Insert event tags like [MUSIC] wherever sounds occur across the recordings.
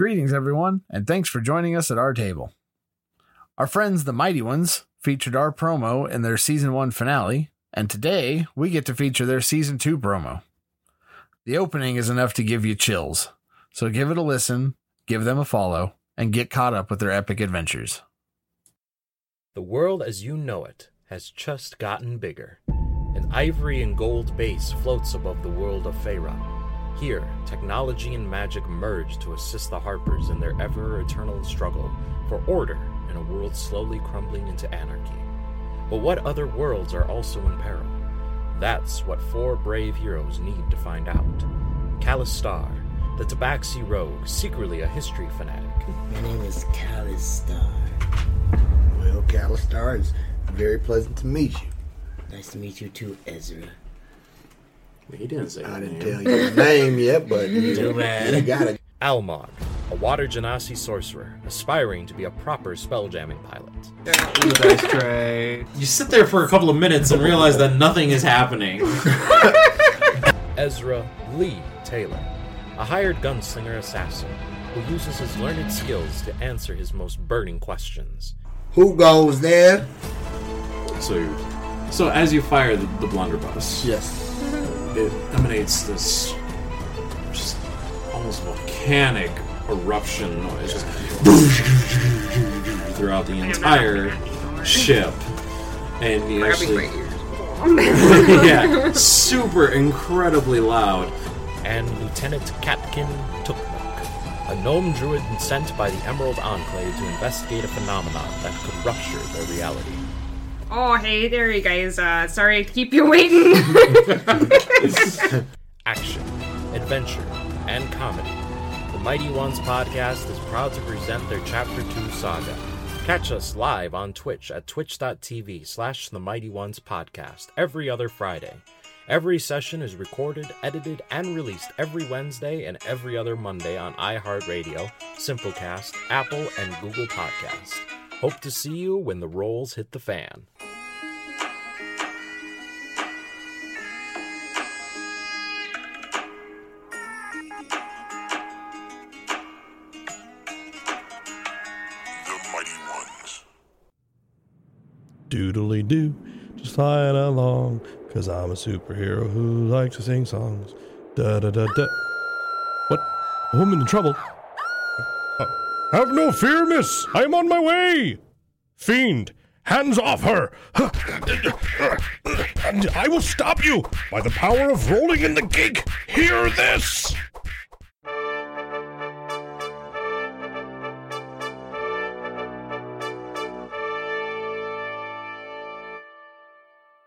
Greetings, everyone, and thanks for joining us at our table. Our friends, the Mighty Ones, featured our promo in their season one finale, and today we get to feature their season two promo. The opening is enough to give you chills, so give it a listen, give them a follow, and get caught up with their epic adventures. The world as you know it has just gotten bigger. An ivory and gold base floats above the world of Feyre. Here, technology and magic merge to assist the Harpers in their ever eternal struggle for order in a world slowly crumbling into anarchy. But what other worlds are also in peril? That's what four brave heroes need to find out. Calistar, the Tabaxi rogue, secretly a history fanatic. My name is Calistar. Well, Calistar, it's very pleasant to meet you. Nice to meet you too, Ezra. He didn't say I didn't name. tell you your name yet, but [LAUGHS] you, Too bad. you got it. Almog, a water genasi sorcerer, aspiring to be a proper spelljamming pilot. Dice tray. You sit there for a couple of minutes and realize that nothing is happening. [LAUGHS] Ezra Lee Taylor, a hired gunslinger assassin who uses his learned skills to answer his most burning questions. Who goes there? So, you, so as you fire the, the blunderbuss, Yes. It emanates this just almost volcanic eruption noise just throughout the entire ship, and you actually, [LAUGHS] yeah, super incredibly loud. and Lieutenant Katkin Tuknuk, a gnome druid sent by the Emerald Enclave to investigate a phenomenon that could rupture their reality. Oh, hey there, you guys. Uh, sorry to keep you waiting. [LAUGHS] Action, adventure, and comedy. The Mighty Ones podcast is proud to present their Chapter 2 saga. Catch us live on Twitch at twitch.tv slash The Mighty Ones podcast every other Friday. Every session is recorded, edited, and released every Wednesday and every other Monday on iHeartRadio, Simplecast, Apple, and Google Podcasts. Hope to see you when the rolls hit the fan. The Mighty Ones. doodly doo, just flying along, cause I'm a superhero who likes to sing songs. Da da da da. What? A woman in trouble? Have no fear, miss. I'm on my way. Fiend, hands off her. And I will stop you by the power of rolling in the Geek. Hear this.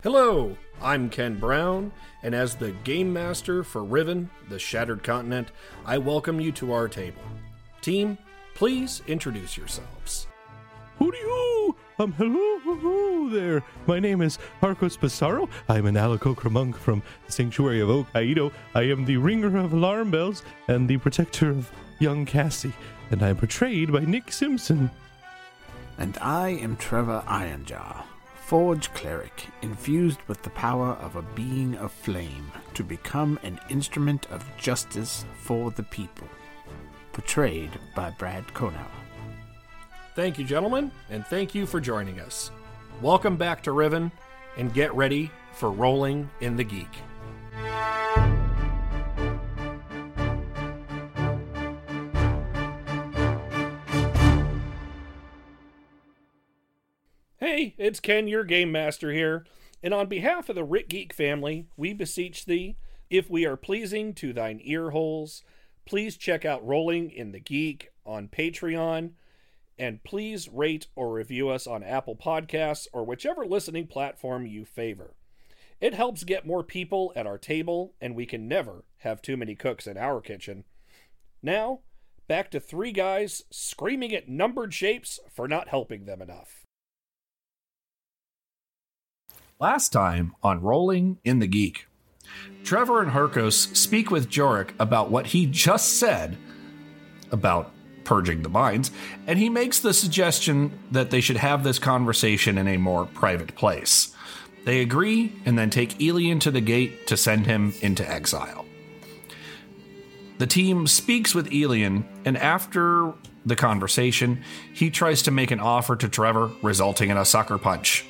Hello, I'm Ken Brown, and as the Game Master for Riven, the Shattered Continent, I welcome you to our table. Team, please introduce yourselves. Hooty hoo! Um, hello, hello there. My name is Harcos Pissarro. I'm an Aarakocra monk from the Sanctuary of Okaido. I am the ringer of alarm bells and the protector of young Cassie, and I am portrayed by Nick Simpson. And I am Trevor Ironjar, Forge Cleric, infused with the power of a being of flame to become an instrument of justice for the people portrayed by Brad Konauer. Thank you, gentlemen, and thank you for joining us. Welcome back to Riven, and get ready for Rolling in the Geek. Hey, it's Ken, your game master here, and on behalf of the Rick Geek family, we beseech thee, if we are pleasing to thine ear holes, please check out Rolling in the Geek on Patreon, and please rate or review us on Apple Podcasts or whichever listening platform you favor. It helps get more people at our table, and we can never have too many cooks in our kitchen. Now, back to three guys screaming at numbered shapes for not helping them enough. Last time on Rolling in the Geek, Trevor and Harcos speak with Jorik about what he just said about purging the minds, and he makes the suggestion that they should have this conversation in a more private place. They agree and then take Elian to the gate to send him into exile. The team speaks with Elian, and after the conversation, he tries to make an offer to Trevor, resulting in a sucker punch.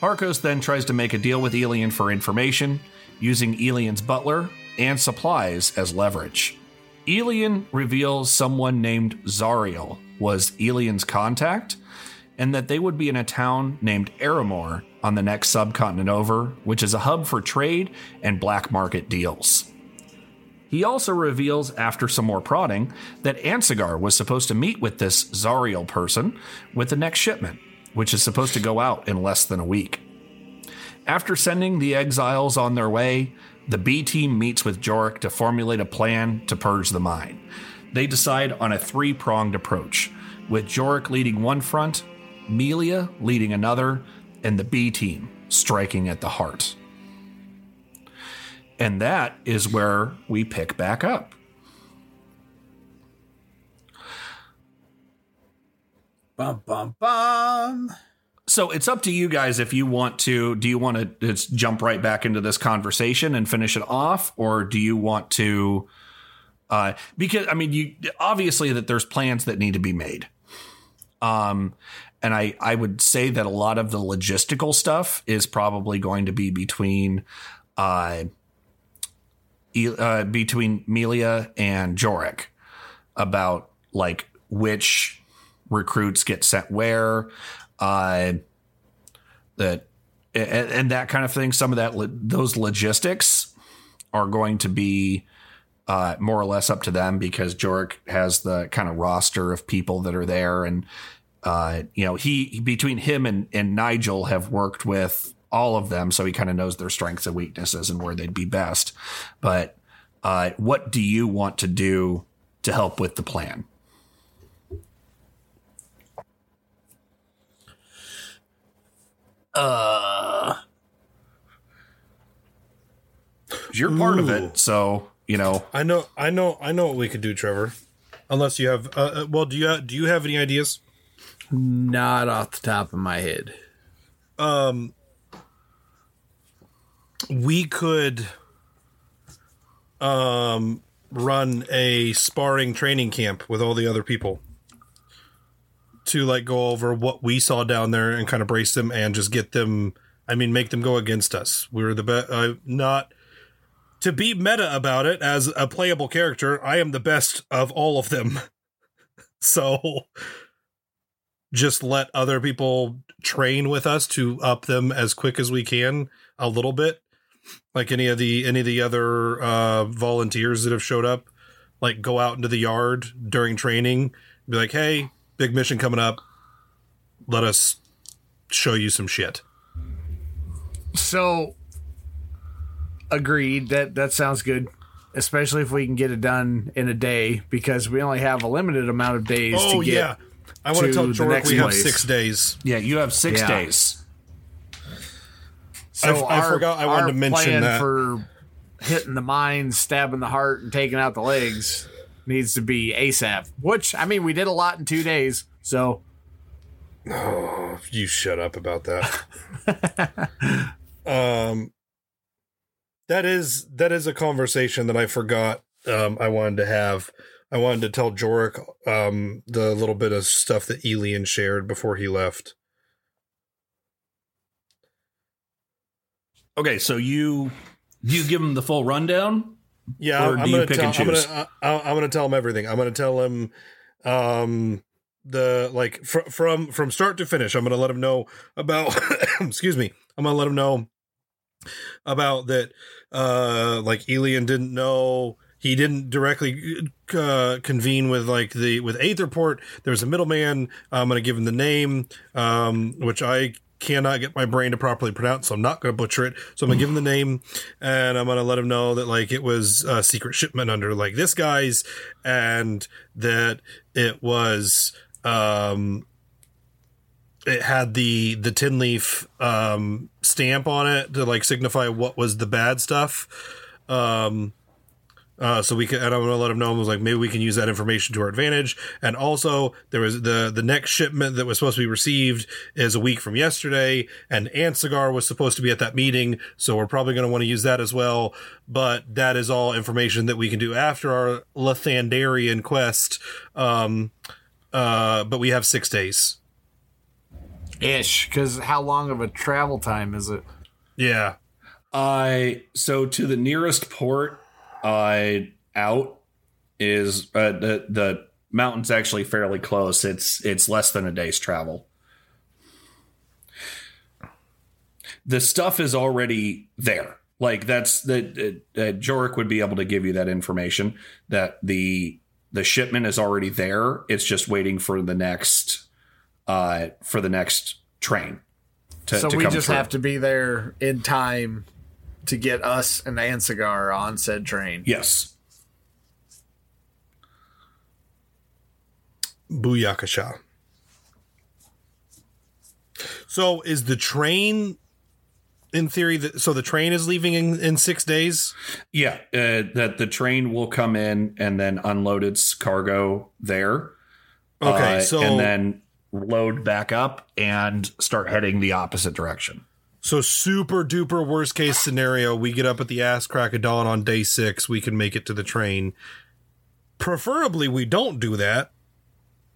Harcos then tries to make a deal with Elian for information, using Elian's butler and supplies as leverage. Elian reveals someone named Zariel was Elian's contact, and that they would be in a town named Aramor on the next subcontinent over, which is a hub for trade and black market deals. He also reveals, after some more prodding, that Ansigar was supposed to meet with this Zariel person with the next shipment, which is supposed to go out in less than a week. After sending the exiles on their way, the B team meets with Jorik to formulate a plan to purge the mine. They decide on a three pronged approach, with Jorik leading one front, Melia leading another, and the B team striking at the heart. And that is where we pick back up. Bum bum bum. So it's up to you guys if you want to. Do you want to just jump right back into this conversation and finish it off, or do you want to? Uh, because I mean, you obviously that there's plans that need to be made. Um, and I I would say that a lot of the logistical stuff is probably going to be between, uh, uh between Melia and Jorik about like which recruits get sent where, uh, that and, and that kind of thing. Some of that those logistics are going to be uh, more or less up to them because Jorik has the kind of roster of people that are there, and uh, you know he between him and and Nigel have worked with all of them, so he kind of knows their strengths and weaknesses and where they'd be best. But uh, what do you want to do to help with the plan? Uh, you're part of it, so you know. I know, I know, I know what we could do, Trevor. Unless you have, uh, uh, well, do you do you have any ideas? Not off the top of my head. Um, we could, um, run a sparring training camp with all the other people to like go over what we saw down there and kind of brace them and just get them. I mean, make them go against us. We're the best. Uh, not to be meta about it as a playable character. I am the best of all of them. [LAUGHS] so just let other people train with us to up them as quick as we can a little bit like any of the any of the other uh volunteers that have showed up like go out into the yard during training be like hey big mission coming up let us show you some shit So, agreed. That that sounds good, especially if we can get it done in a day because we only have a limited amount of days. oh to get yeah i want to tell the Jork next we have place. six days Yeah, you have six Yeah. days. So I- I forgot I wanted to mention plan that. for hitting the mines, stabbing the heart, and taking out the legs needs to be ASAP. Which I mean, we did a lot in two days. So Oh, [SIGHS] you shut up about that. [LAUGHS] um, that is that is a conversation that I forgot. Um, I wanted to have. I wanted to tell Jorik um the little bit of stuff that Elian shared before he left. Okay, so you you give him the full rundown. Yeah, Or I'm do you gonna pick tell. and I'm gonna. I, I'm gonna tell him everything. I'm gonna tell him. Um, the like fr- from from start to finish. I'm to let him know about. [COUGHS] excuse me. I'm to let him know about that. Uh, like Elian didn't know. He didn't directly uh, convene with like the with Aetherport. There was a middleman. I'm going to give him the name, um, which I cannot get my brain to properly pronounce, so I'm not going to butcher it. So I'm going to give him the [SIGHS] name, and I'm going to let him know that like it was a secret shipment under like this guy's, and that it was um it had the the tin leaf um stamp on it to like signify what was the bad stuff um uh, so we can, and I'm gonna let him know. I was like, maybe we can use that information to our advantage. And also, there was the the next shipment that was supposed to be received is a week from yesterday, and Ansigar was supposed to be at that meeting. So we're probably going to want to use that as well. But that is all information that we can do after our Lethandarian quest. Um, uh, but we have six days. Ish, because how long of a travel time is it? Yeah. I so to the nearest port uh out is uh, the the mountain's actually fairly close. It's it's less than a day's travel. The stuff is already there. Like that's the uh, Jorik would be able to give you that information that the the shipment is already there. It's just waiting for the next uh for the next train. To, so to we just through. have to be there in time to get us and Ansigar on said train. Yes. Booyakasha. So is the train in theory that so the train is leaving in, in six days? Yeah, uh, that the train will come in and then unload its cargo there. Okay, Uh, so- and then load back up and start heading the opposite direction. So super duper worst case scenario, we get up at the ass crack of dawn on day six, we can make it to the train. Preferably we don't do that.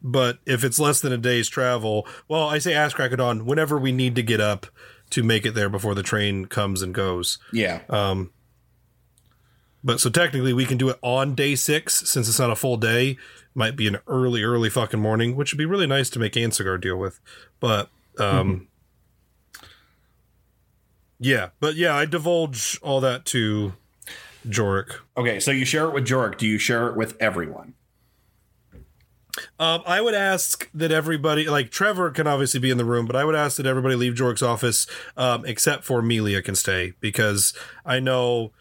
But if it's less than a day's travel, well, I say ass crack of dawn whenever we need to get up to make it there before the train comes and goes. Yeah. Um but so technically we can do it on day six since it's not a full day. Might be an early, early fucking morning, which would be really nice to make Ansigar deal with. But um Yeah, but yeah, I divulge all that to Jorik. Okay, so you share it with Jorik. Do you share it with everyone? Um, I would ask that everybody, like Trevor, can obviously be in the room, but I would ask that everybody leave Jorik's office, um, except for Melia can stay because I know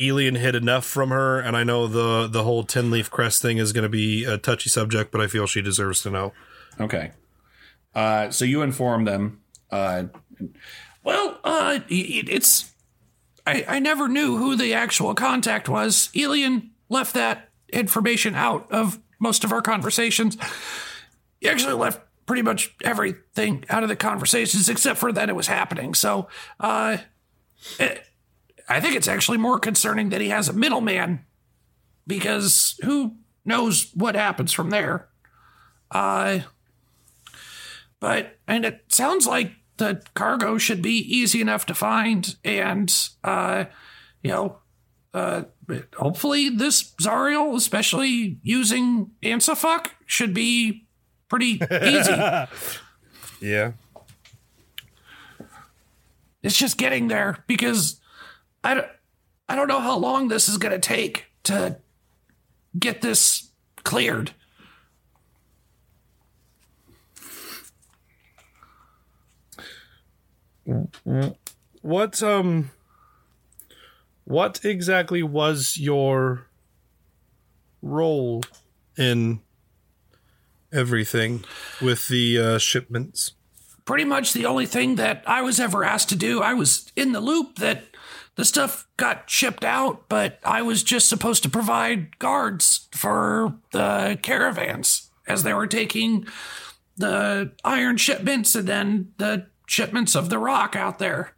Elian hid enough from her, and I know the the whole ten leaf crest thing is going to be a touchy subject, but I feel she deserves to know. Okay. Uh, so you inform them. Uh, well, uh, it- it's. I, I never knew who the actual contact was. Elian left that information out of most of our conversations. He actually left pretty much everything out of the conversations except for that it was happening. So, uh, it, I think it's actually more concerning that he has a middleman because who knows what happens from there. Uh, but and it sounds like the cargo should be easy enough to find and uh you know uh hopefully this Zariel, especially using Ansafuck, should be pretty easy. [LAUGHS] Yeah. it's just getting there because I don't, I don't know how long this is going to take to get this cleared. What um what exactly was your role in everything with the uh, shipments? pretty much the only thing that I was ever asked to do. I was in the loop that the stuff got shipped out, but I was just supposed to provide guards for the caravans as they were taking the iron shipments and then the shipments of the rock out there.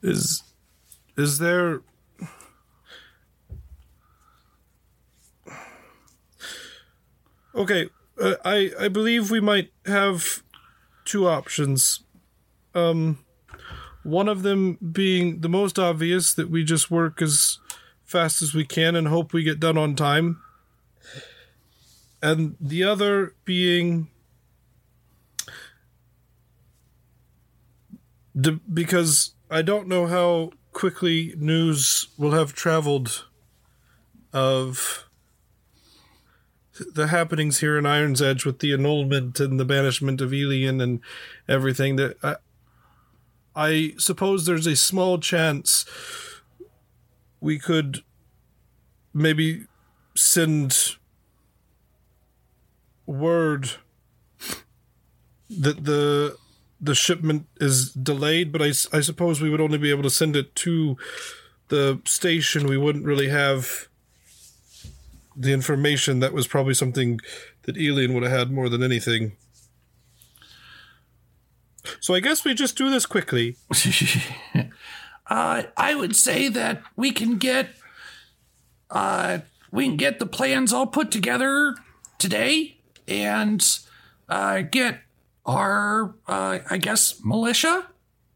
Is is there Okay, uh, I I believe we might have two options. Um one of them being the most obvious that we just work as fast as we can and hope we get done on time. And the other being d- because I don't know how quickly news will have traveled of the happenings here in Iron's Edge with the annulment and the banishment of Elian and everything that I, I suppose there's a small chance we could maybe send word that the the shipment is delayed, but I, I suppose we would only be able to send it to the station. We wouldn't really have the information. That was probably something that Elian would have had more than anything. So I guess we just do this quickly. [LAUGHS] Uh, I would say that we can get uh, we can get the plans all put together today and uh, get our uh, I guess militia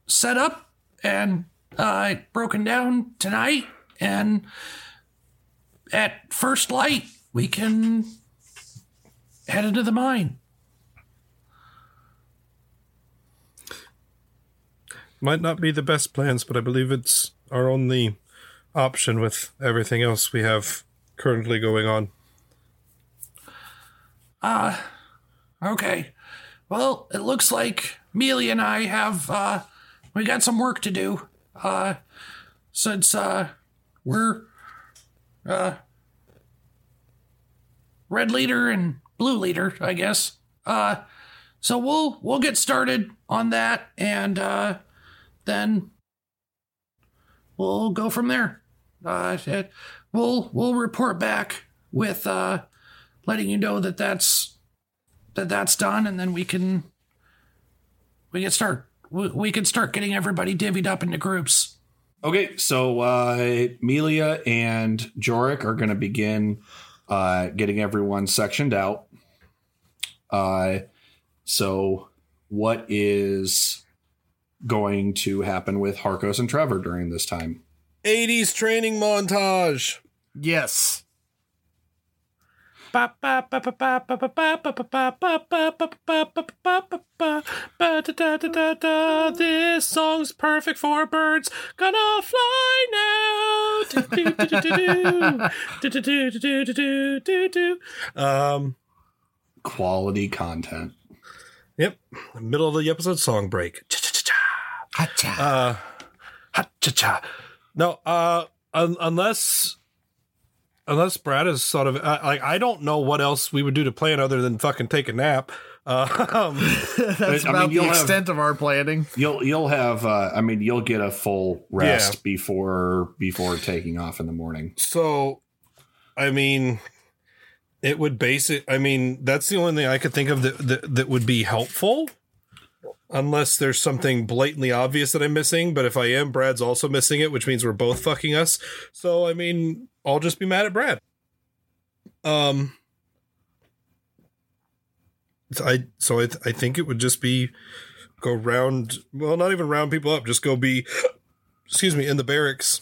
set up and uh, broken down tonight and at first light we can head into the mine. Might not be the best plans, but I believe it's our only option with everything else we have currently going on. Uh, okay. Well, it looks like Mealy and I have, uh, we got some work to do. Uh, since, uh, we're, uh, red leader and blue leader, I guess. Uh, so we'll, we'll get started on that and, uh, then we'll go from there. Uh, it- we'll, we'll report back with, uh, letting you know that that's that that's done and then we can we can start we, we can start getting everybody divvied up into groups okay so uh melia and jorik are going to begin uh getting everyone sectioned out uh so what is going to happen with harcos and trevor during this time 80s training montage. Yes. This song's perfect for birds. Gonna fly now. [LAUGHS] Um, quality content. Yep. Middle of the episode song break. Cha-cha. Uh, ha-cha-cha. No, uh, un- unless unless Brad is sort of uh, like I don't know what else we would do to plan other than fucking take a nap. Uh, [LAUGHS] um, That's I mean, about the you'll have- extent of our planning. You'll you'll have uh, I mean you'll get a full rest Yeah. before before taking off in the morning. So, I mean, it would basic. I mean, that's the only thing I could think of that that, that would be helpful. Unless there's something blatantly obvious that I'm missing, but if I am, Brad's also missing it, which means we're both fucking us. So, I mean, I'll just be mad at Brad. Um, I so I, th- I think it would just be go round. Well, not even round people up. Just go be, excuse me, in the barracks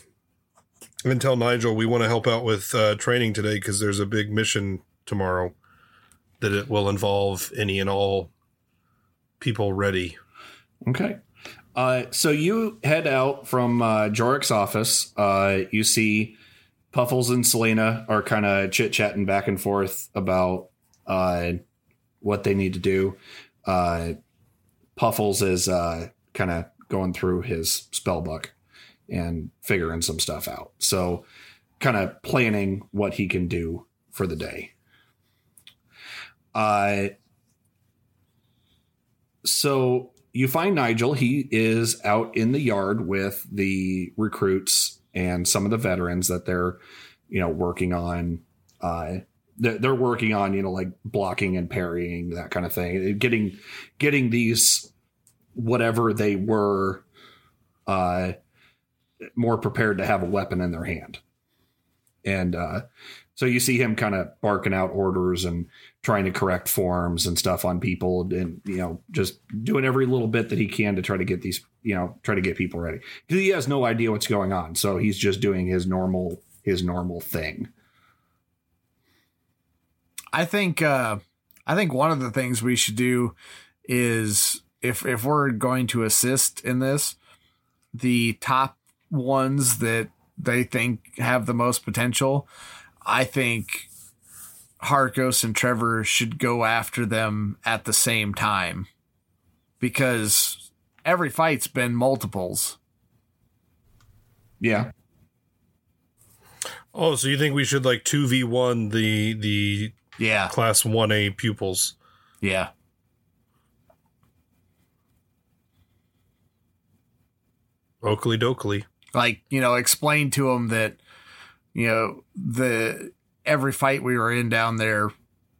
and tell Nigel we want to help out with uh, training today because there's a big mission tomorrow that it will involve any and all people ready. Okay. Uh, so you head out from uh, Jorik's office. Uh, you see Puffles and Selena are kind of chit chatting back and forth about uh, what they need to do. Uh, Puffles is uh, kind of going through his spell book and figuring some stuff out. So, kind of planning what he can do for the day. Uh, so you find Nigel. He is out in the yard with the recruits and some of the veterans that they're, you know, working on. Uh, they're, working on, you know, like blocking and parrying that kind of thing, getting getting these whatever they were, uh, more prepared to have a weapon in their hand. And uh, so you see him kind of barking out orders and trying to correct forms and stuff on people and you know just doing every little bit that he can to try to get these you know try to get people ready he has no idea what's going on so he's just doing his normal his normal thing. I think uh I think one of the things we should do is if if we're going to assist in this, the top ones that they think have the most potential, I think Harcos and Trevor should go after them at the same time. Because every fight's been multiples. Yeah. Oh, so you think we should like two v one the the yeah class one A pupils? Yeah. Oakley dokley. like you know explain to them that you know the every fight we were in down there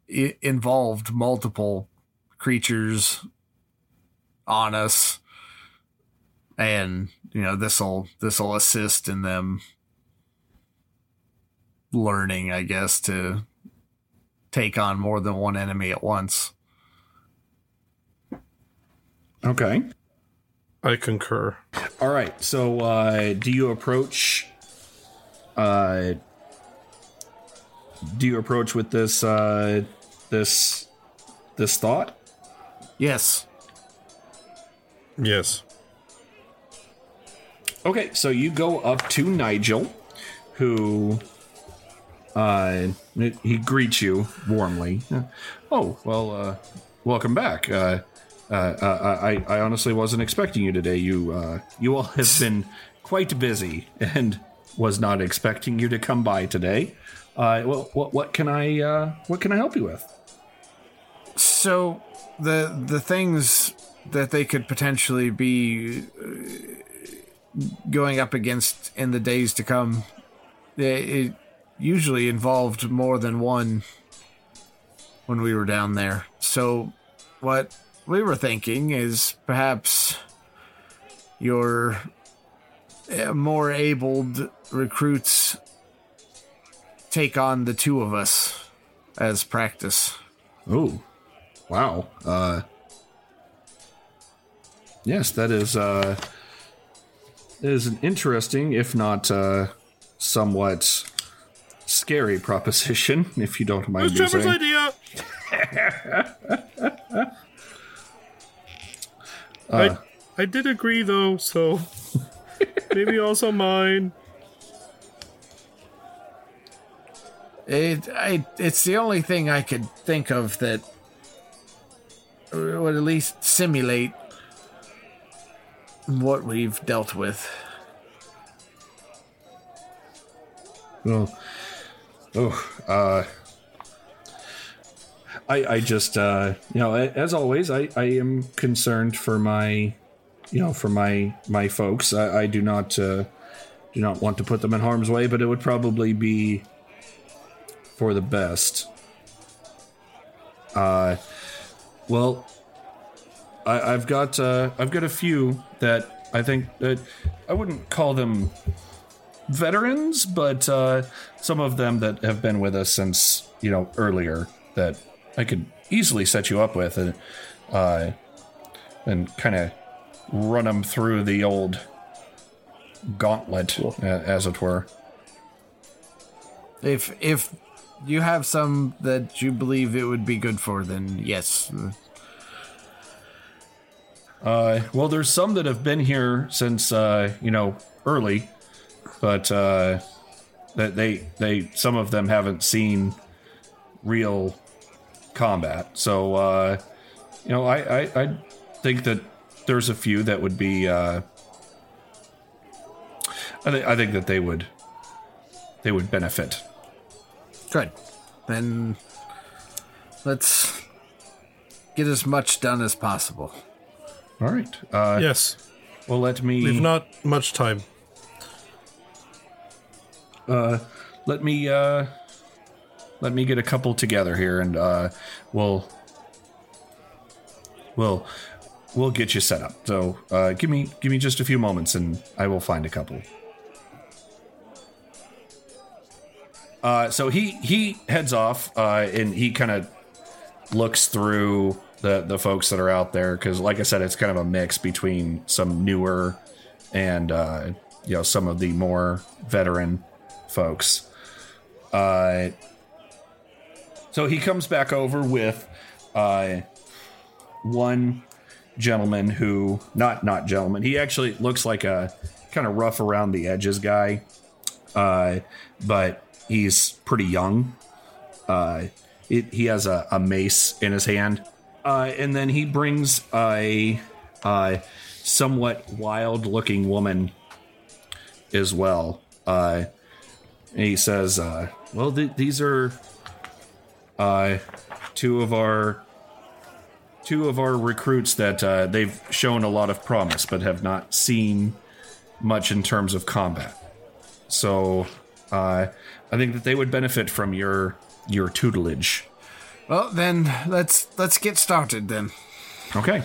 involved multiple creatures on us and you know this'll this'll assist in them learning i guess to take on more than one enemy at once Okay. I concur. All right. So, uh, do you approach? Uh, do you approach with this uh, this this thought? yes Yes. Okay, so you go up to Nigel, who uh, he greets you warmly. Oh well, uh, welcome back. Uh, uh, uh, I, I honestly wasn't expecting you today. You uh, you all have been quite busy, and was not expecting you to come by today. Uh, well, what what can I uh, what can I help you with? So the the things that they could potentially be uh, going up against in the days to come, it, usually involved more than one when we were down there. So what we were thinking is perhaps your uh, more abled recruits take on the two of us as practice. Oh, wow. Uh, yes, that is uh, that is an interesting, if not uh, somewhat scary proposition. [LAUGHS] If you don't mind It's me Trevor's saying. idea. [LAUGHS] Uh, I I did agree though, so [LAUGHS] maybe also mine. It, I, it's the only thing I could think of that would at least simulate what we've dealt with. Well, oh, uh, I, I just, uh, you know, as always, I, I am concerned for my, you know, for my my folks. I, I do not, uh, do not want to put them in harm's way, but it would probably be for the best. Uh, well, I, I've got, uh, I've got a few that I think that I wouldn't call them veterans, but uh, some of them that have been with us since you know earlier that I could easily set you up with, and uh, and kind of run them through the old gauntlet, a- as it were. If if you have some that you believe it would be good for, then yes. Uh, well, there's some that have been here since uh, you know early, but uh, that they they some of them haven't seen real combat. So uh, you know, I, I I think that there's a few that would be. Uh, I think I think that they would they would benefit. Good. Then let's get as much done as possible. All right. Uh, yes. Well, let me. We've not much time. uh, let me uh, let me get a couple together here, and uh, we'll we'll we'll get you set up. So uh, give me give me just a few moments, and I will find a couple. Uh, so he he heads off, uh, and he kind of looks through the the folks that are out there because, like I said, it's kind of a mix between some newer and uh, you know some of the more veteran folks. Uh, so he comes back over with uh, one gentleman who, not not gentleman, he actually looks like a kind of rough around the edges guy, uh, but he's pretty young. Uh, it, he has a, a mace in his hand, uh, and then he brings a, uh somewhat wild-looking woman as well. Uh, he says, uh, "Well, th- these are uh, two of our two of our recruits that uh, they've shown a lot of promise, but have not seen much in terms of combat. So, uh, I think that they would benefit from your your tutelage." Well, then let's let's get started then. Okay.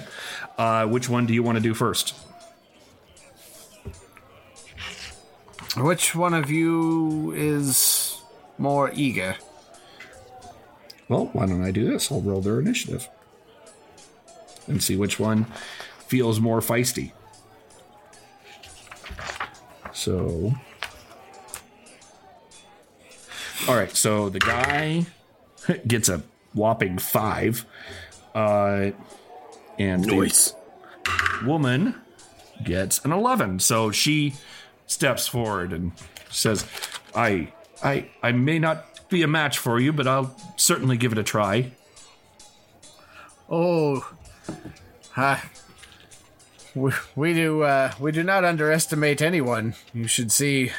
Uh, which one do you want to do first? Which one of you is more eager? Well, why don't I do this? I'll roll their initiative and see which one feels more feisty. So, all right. So the guy [LAUGHS] gets a whopping five, uh, and Nice. the woman gets an eleven. So she steps forward and says, "I, I, I may not be a match for you, but I'll certainly give it a try." Oh, uh, we, we do uh, we do not underestimate anyone. You should see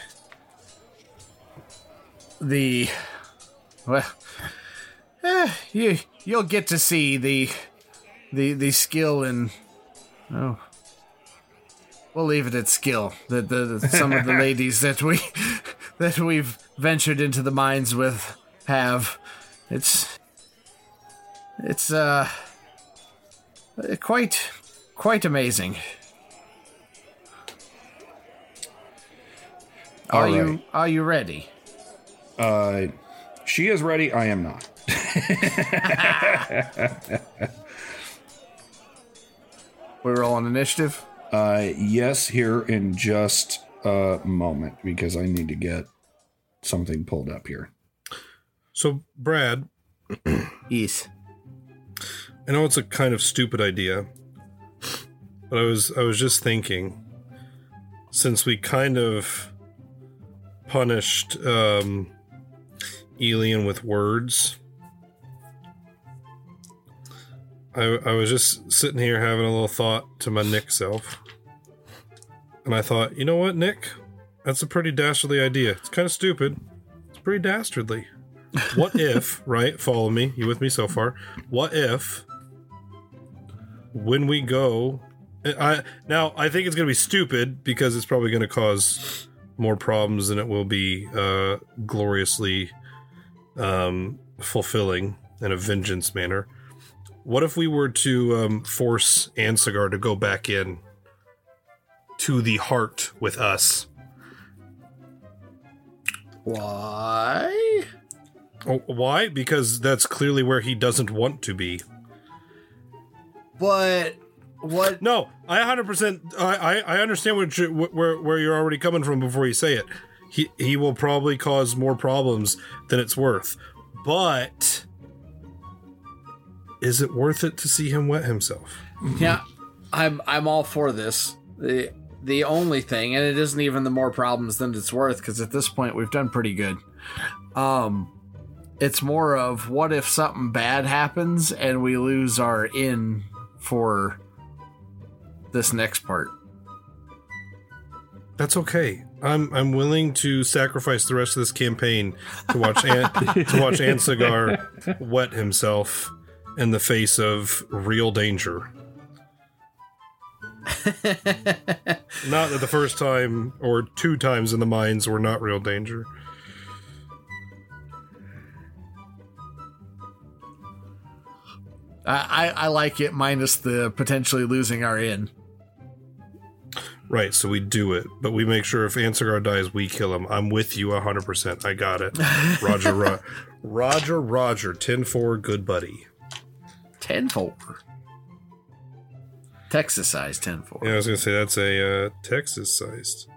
the well. Eh, you you'll get to see the the the skill and oh we'll leave it at skill. That the, the some of the [LAUGHS] ladies that we [LAUGHS] that we've ventured into the mines with have. It's it's uh quite quite amazing. Are All you are you ready Uh, she is ready. I am not. [LAUGHS] we're all on initiative Uh, yes, here in just a moment because I need to get something pulled up here. So, Brad, [CLEARS THROAT] yes. I know it's a kind of stupid idea, but I was I was just thinking, since we kind of punished um, Elian with words, I I was just sitting here having a little thought to my Nick self, and I thought, you know what, Nick, that's a pretty dastardly idea. It's kind of stupid. It's pretty dastardly. What [LAUGHS] if, right? Follow me. You with me so far? What if when we go I now I think it's going to be stupid because it's probably going to cause more problems than it will be uh gloriously um fulfilling in a vengeance manner. What if we were to um force Ansagar to go back in to the heart with us? Why? Oh, why? Because that's clearly where he doesn't want to be. But what? No, I 100%. I I, I understand what you, where where you're already coming from before you say it. He he will probably cause more problems than it's worth. But is it worth it to see him wet himself? Yeah, I'm I'm all for this. The the only thing, and it isn't even the more problems than it's worth, because at this point we've done pretty good. Um, it's more of what if something bad happens and we lose our in for this next part. That's okay. I'm I'm willing to sacrifice the rest of this campaign to watch An- to watch Ansagar wet himself in the face of real danger. [LAUGHS] not that the first time or two times in the mines were not real danger. I, I I like it minus the potentially losing our in. Right, so we do it, but we make sure if Ansagar dies, we kill him. I'm with you 100%. I got it. [LAUGHS] Roger, ro- Roger, Roger. 10 4, good buddy. 10 4. Texas size 10 4. Yeah, I was going to say that's a uh, Texas sized.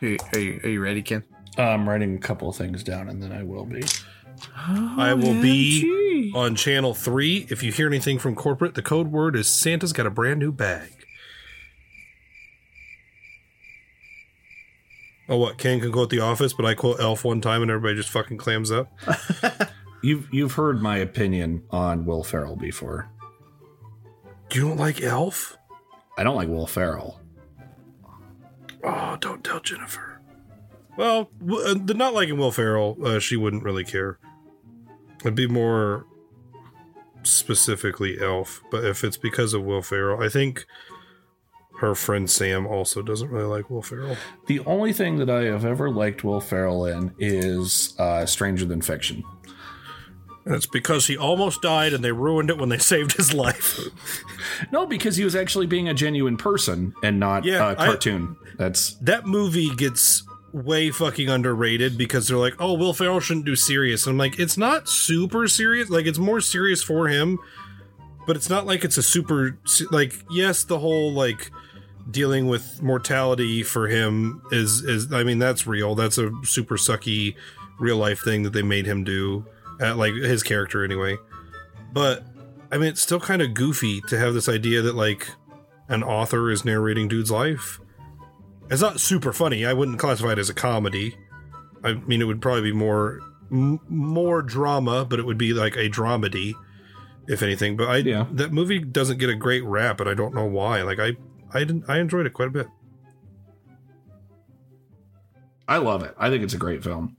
Are you, are you, are you ready, Ken? I'm writing a couple of things down, and then I will be. I will be on channel three. If you hear anything from corporate, the code word is Santa's got a brand new bag. Oh, what? Ken can quote The Office, but I quote Elf one time and everybody just fucking clams up. [LAUGHS] You've you've heard my opinion on Will Ferrell before. You don't like Elf? I don't like Will Ferrell. Oh, don't tell Jennifer. Well, w- uh, the not liking Will Ferrell, uh, she wouldn't really care. It'd be more specifically Elf, but if it's because of Will Ferrell, I think her friend Sam also doesn't really like Will Ferrell. The only thing that I have ever liked Will Ferrell in is uh, Stranger Than Fiction. And it's because he almost died and they ruined it when they [LAUGHS] saved his life. [LAUGHS] No, because he was actually being a genuine person and not Yeah, a I- cartoon. That's that movie gets way fucking underrated because they're like, oh, Will Ferrell shouldn't do serious. And I'm like, it's not super serious. Like, it's more serious for him, but it's not like it's a super, like, yes, the whole, like, dealing with mortality for him is, is, I mean, that's real. That's a super sucky real life thing that they made him do, at, like, his character anyway. But, I mean, it's still kind of goofy to have this idea that, like, an author is narrating dude's life. It's not super funny. I wouldn't classify it as a comedy. I mean, it would probably be more m- more drama, but it would be like a dramedy, if anything. But I that movie doesn't get a great rap, and I don't know why. Like I I didn't I enjoyed it quite a bit. I love it. I think it's a great film.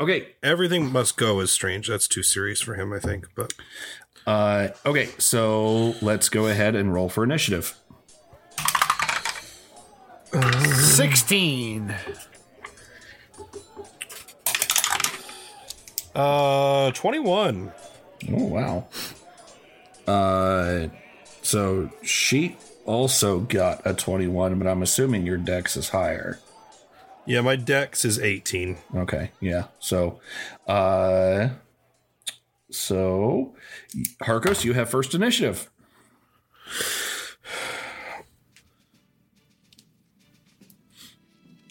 Okay, everything must go is strange. That's too serious for him, I think. But Uh, okay, so let's go ahead and roll for initiative. 16. uh, twenty one. Oh wow. Uh, so she also got a twenty-one, but I'm assuming your dex is higher. Yeah, my dex is eighteen. Okay, yeah. So, uh, so Harcos, you have first initiative.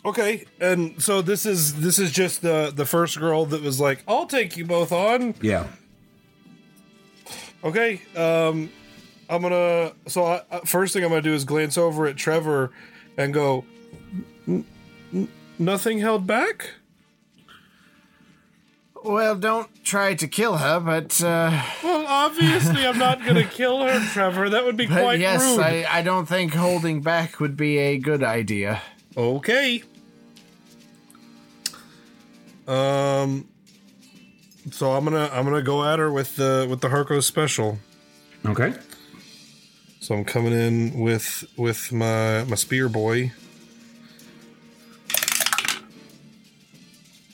Okay, and so this is this is just the the first girl that was like, "I'll take you both on." Yeah. Okay, um, I'm gonna. So I, I- first thing I'm gonna do is glance over at Trevor and go, "N- n- "Nothing held back." Well, don't try to kill her, but. Uh, Well, obviously, I'm not gonna [LAUGHS] kill her, Trevor. That would be but quite yes, rude. I, I don't think holding back would be a good idea. Okay. Um. So I'm gonna I'm gonna go at her with the with the Harco special. Okay. So I'm coming in with with my my spear boy.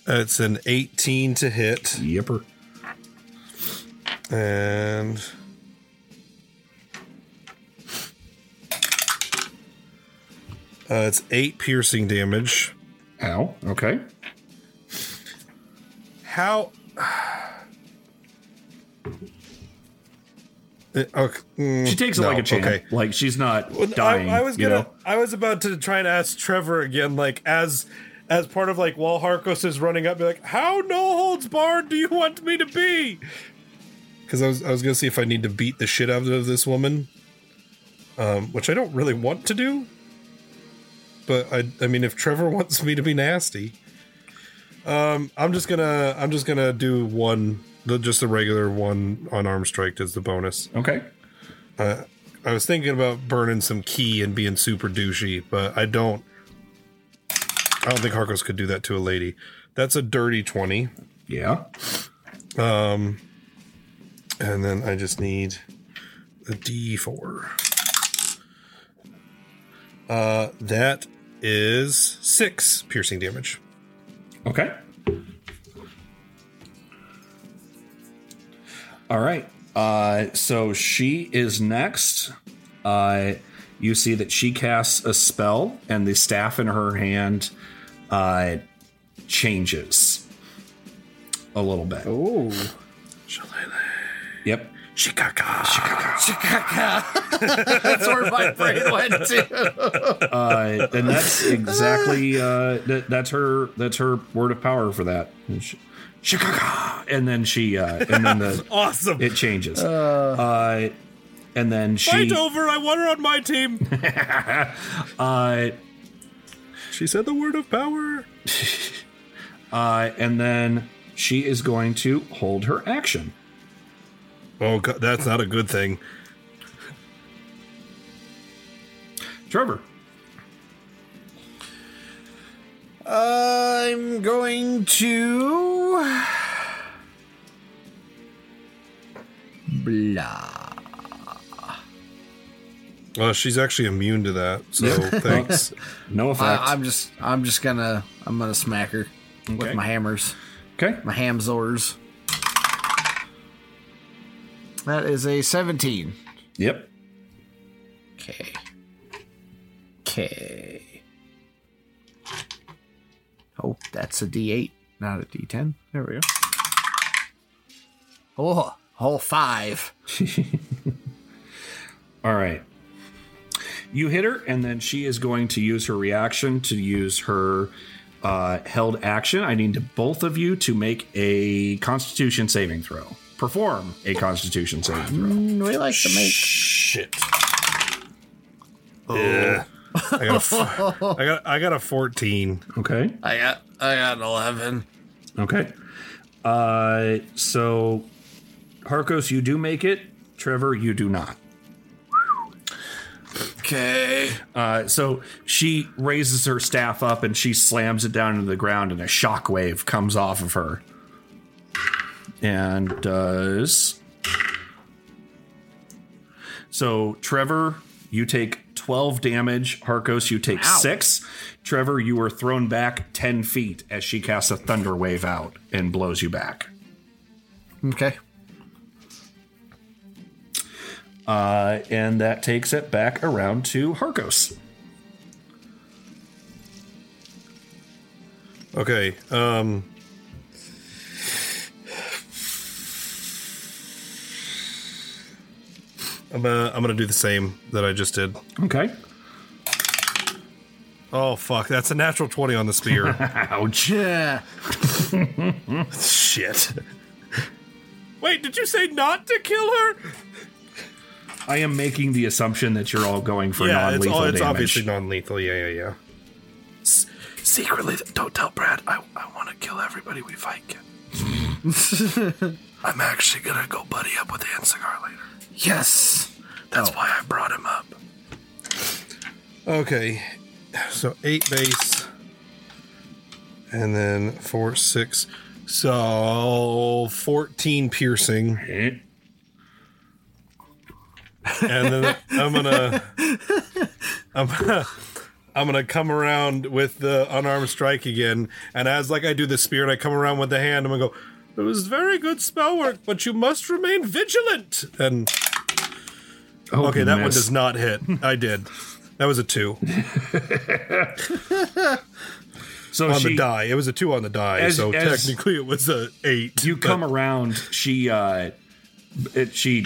It's an 18 to hit. Yipper. And uh, it's eight piercing damage. Ow. Okay. How? [SIGHS] Okay, mm, She takes it no, like a champ. Okay. Like she's not dying. I, I was gonna. know? I was about to try and ask Trevor again, like as as part of like while Harcos is running up, be like, "How no holds barred do you want me to be?" Because I was I was gonna see if I need to beat the shit out of this woman, um, which I don't really want to do. But I I mean, if Trevor [LAUGHS] wants me to be nasty, um, I'm just gonna I'm just gonna do one, the, just a regular one unarmed strike as the bonus. Okay. Uh, I was thinking about burning some ki and being super douchey, but I don't. I don't think Harcos could do that to a lady. That's a dirty twenty. Yeah. Um, and then I just need a D four. Uh, that is six piercing damage. Okay. All right. Uh, so she is next. Uh, you see that she casts a spell, and the staff in her hand uh, changes a little bit. Oh. Yep. Shikaka. Shikaka. [LAUGHS] that's where my brain went to. uh, and that's exactly uh, that, that's her that's her word of power for that. And she- Shikaka, and then she uh, and then the [LAUGHS] awesome it changes. Uh, and then she Fight over! I want her on my team. [LAUGHS] uh, she said the word of power. uh, and then she is going to hold her action. Oh, God, that's not a good thing. Trevor. I'm going to. Blah. Well, she's actually immune to that, so thanks. [LAUGHS] no effect. I, I'm just, I'm just gonna, I'm gonna smack her Okay. with my hammers. Okay. My hamzors. That is a 17. Yep. Okay. Okay. Oh, that's a D8, not a D10. There we go. Oh, whole five. [LAUGHS] All right. You hit her, and then she is going to use her reaction to use her uh, held action. I need both of you to make a Constitution saving throw. Perform a Constitution saving throw. Mm, we like to make. Shit. Yeah. I got, a, f- I got I got a 14. Okay. I got, I got an 11. Okay. Uh, so, Harcos, you do make it. Trevor, you do not. Okay. Uh, so she raises her staff up and she slams it down into the ground, and a shockwave comes off of her. And does. So, Trevor, you take 12 damage. Harcos, you take Ow. 6. Trevor, you are thrown back 10 feet as she casts a thunder wave out and blows you back. Okay. Uh, and that takes it back around to Harcos. Okay. Um I'm gonna I'm gonna do the same that I just did. Okay. Oh fuck, that's a natural 20 on the spear. [LAUGHS] Ouch. [LAUGHS] Shit. Wait, did you say not to kill her? I am making the assumption that you're all going for yeah, non-lethal all, it's damage. obviously non-lethal. Yeah, yeah, yeah. Secretly, don't tell Brad. I, I want to kill everybody we fight. [LAUGHS] I'm actually gonna go buddy up with Ansigar later. Yes. That's Oh. why I brought him up. Okay, so eight base, and then four, six, so fourteen piercing, and then I'm gonna, [LAUGHS] I'm gonna, I'm gonna come around with the unarmed strike again, and as like I do the spear and I come around with the hand, I'm gonna go. It was very good spell work, but you must remain vigilant. And Oh, okay, that one does not hit. I did. That was a two. [LAUGHS] So on she- the die. It was a two on the die, As- so as- technically it was a eight. You but- come around. She uh, it, she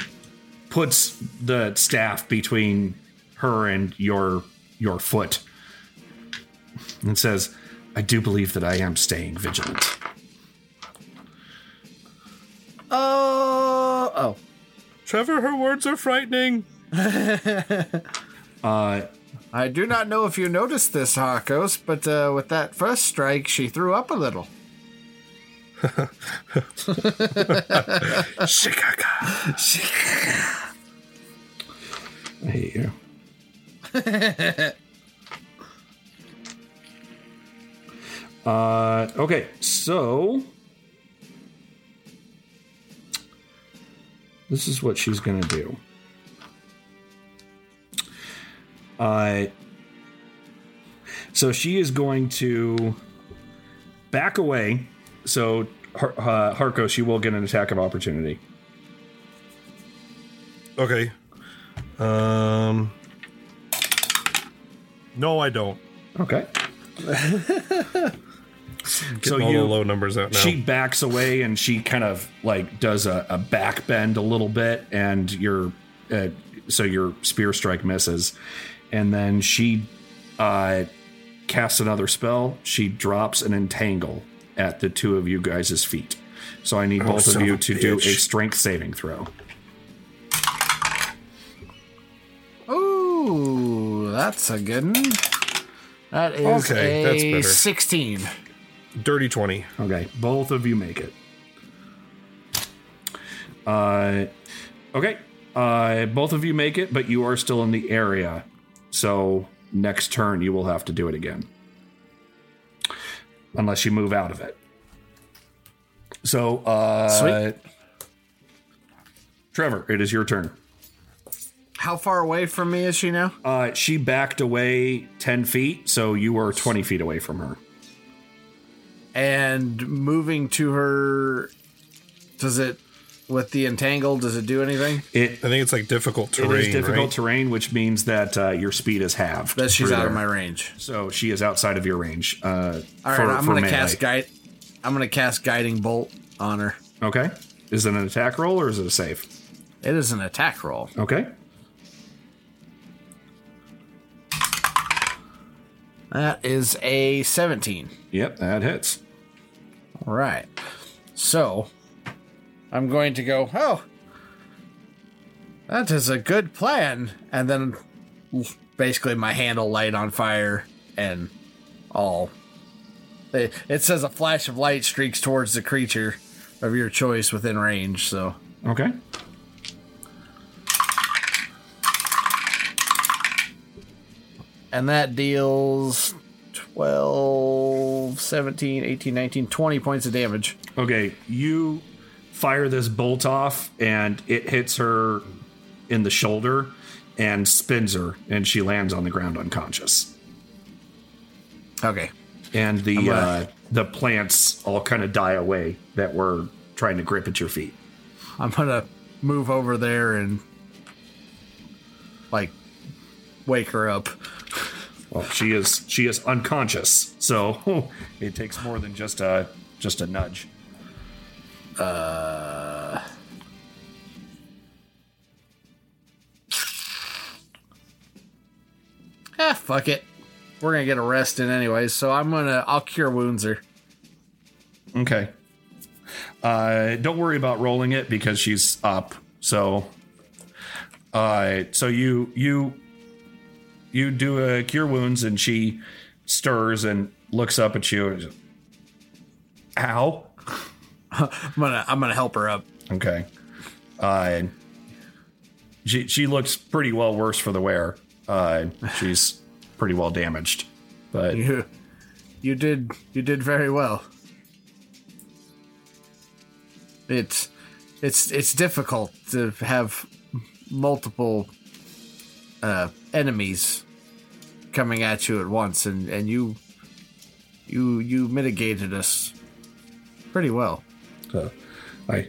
puts the staff between her and your your foot, and says, "I do believe that I am staying vigilant." Oh. Oh. Trevor, her words are frightening. [LAUGHS] Uh, I do not know if you noticed this, Harcos, but uh, with that first strike, she threw up a little. [LAUGHS] Shikaka. I hate you. Uh, okay, so this is what she's gonna do. Uh, so she is going to back away. So Har- uh, Harcos, you will get an attack of opportunity. Okay. Um. No, I don't. Okay. [LAUGHS] Getting all the low numbers out now. She backs away and she kind of like does a, a back bend a little bit, and your uh, so your spear strike misses, and then she uh, casts another spell. She drops an entangle at the two of you guys' feet. So I need Oh, both of you of a to do a strength saving throw. Ooh, that's a good one. That is Okay, a better. 16. Dirty 20. Okay, both of you make it. Uh, okay, uh, both of you make it, but you are still in the area. So next turn, you will have to do it again, unless you move out of it. So, uh, Sweet. Trevor, it is your turn. How far away from me is she now? Uh, she backed away ten feet, so you are twenty feet away from her. And moving to her, does it, with the entangle, does it do anything? It, I think it's like difficult terrain. is difficult right? terrain, which means that uh, your speed is halved. That she's through out of my range. So she is outside of your range. Uh, All right, for- I'm for gonna melee. cast guide. I'm gonna cast guiding bolt on her. Okay. Is it an attack roll or is it a save? It is an attack roll. Okay. That is a 17. Yep, that hits. Right. So I'm going to go, oh, that is a good plan. And then basically my hand will light on fire and all. It, it says a flash of light streaks towards the creature of your choice within range. So, Okay. and that deals 12, 17, 18, 19, 20 points of damage. Okay, you fire this bolt off and it hits her in the shoulder and spins her and she lands on the ground unconscious. Okay. And the gonna- uh, the plants all kind of die away that were trying to grip at your feet. I'm gonna move over there and like wake her up. Well, she is she is unconscious, so [LAUGHS] it takes more than just a just a nudge. Uh. Ah, fuck it. We're gonna get a rest in anyways, so I'm gonna I'll cure wounds her. Okay. Uh, don't worry about rolling it because she's up. So, uh, so you you you do a cure wounds and she stirs and looks up at you. and- Ow. [LAUGHS] I'm gonna I'm gonna help her up. Okay. Uh, she she looks pretty well worse for the wear. Uh, she's pretty well damaged, but You you did you did very well. It's it's it's difficult to have multiple uh, enemies coming at you at once, and and you you you mitigated us pretty well. uh, I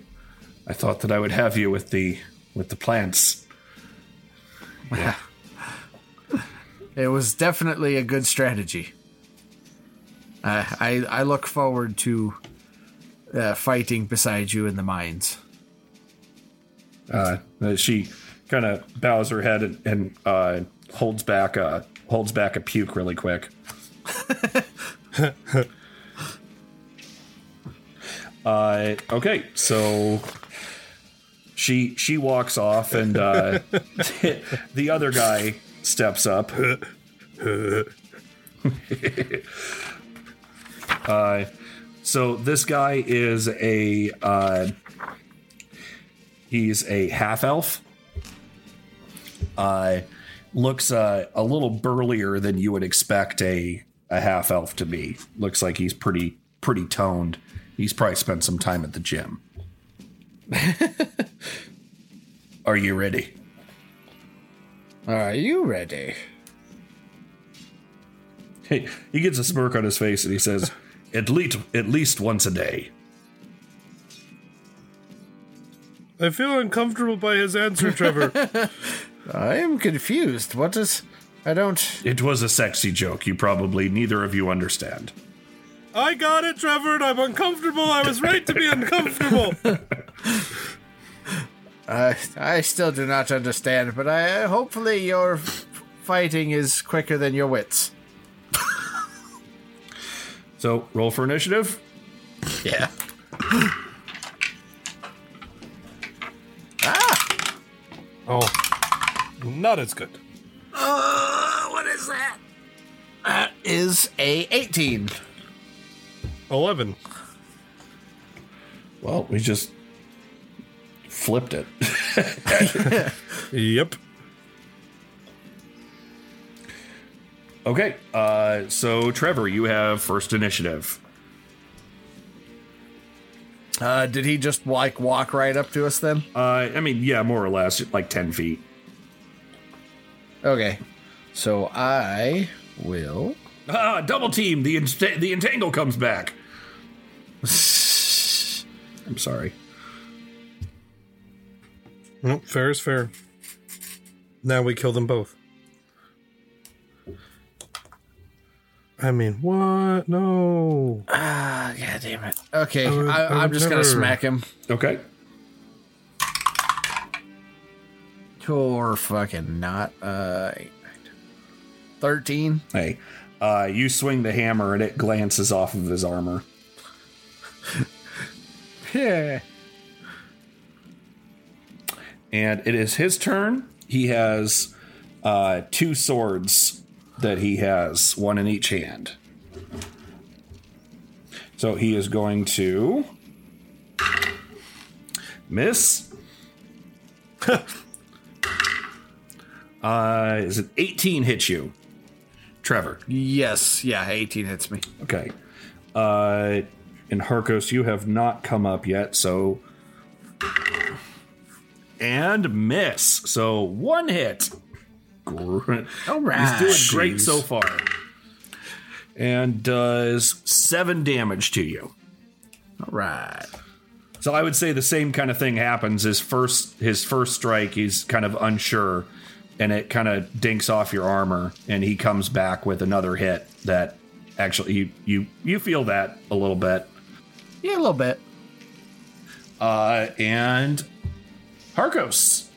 I thought that I would have you with the with the plants. Yeah. It was definitely a good strategy. Uh, I I look forward to uh, fighting beside you in the mines. Uh, she kind of bows her head and, and uh, holds back a holds back a puke really quick. [LAUGHS] uh, okay, so she she walks off and uh, [LAUGHS] the other guy steps up. [LAUGHS] uh, so this guy is a uh, he's a half elf. Uh, looks uh, a little burlier than you would expect a a half elf to be. Looks like he's pretty pretty toned. He's probably spent some time at the gym. [LAUGHS] Are you ready? Are you ready? Hey, he gets a smirk on his face and he says, [LAUGHS] "At least at least once a day." I feel uncomfortable by his answer, Trevor. [LAUGHS] I am confused. What is? I don't. It was a sexy joke. You probably neither of you understand. I got it, Trevor, and I'm uncomfortable. I was right to be uncomfortable. [LAUGHS] Uh, I still do not understand, but I hopefully your f- fighting is quicker than your wits. So roll for initiative. Yeah. Ah. Oh, not as good. Uh, what is that? That is a 18. 11. Well, we just flipped it. [LAUGHS] yep. Okay, uh, so Trevor, you have first initiative. Uh, did he just like walk right up to us then? Uh, I mean, yeah, more or less, like ten feet. Okay, so I will. Ah, double team. The ent- the entangle comes back. [LAUGHS] I'm sorry. Nope, fair is fair. Now we kill them both. I mean, what? No. Ah, god damn it. Okay, I, I, I I'm would just gonna never- smack him. Okay. Or fucking not. Uh, eight, nine, 13. Hey, uh, you swing the hammer and it glances off of his armor. [LAUGHS] Yeah. And it is his turn. He has uh, two swords that he has, one in each hand. So he is going to [LAUGHS] miss. [LAUGHS] uh, is it 18 hits you? Trevor. Yes, yeah, 18 hits me. Okay. Uh, and Harcos, you have not come up yet, so. And miss. So one hit. Great. All right. He's doing great Jeez. so far. And does seven damage to you. All right. So I would say the same kind of thing happens. His first his first strike, he's kind of unsure, and it kind of dinks off your armor, and he comes back with another hit that actually you you you feel that a little bit. Yeah, a little bit. Uh, and Harcos.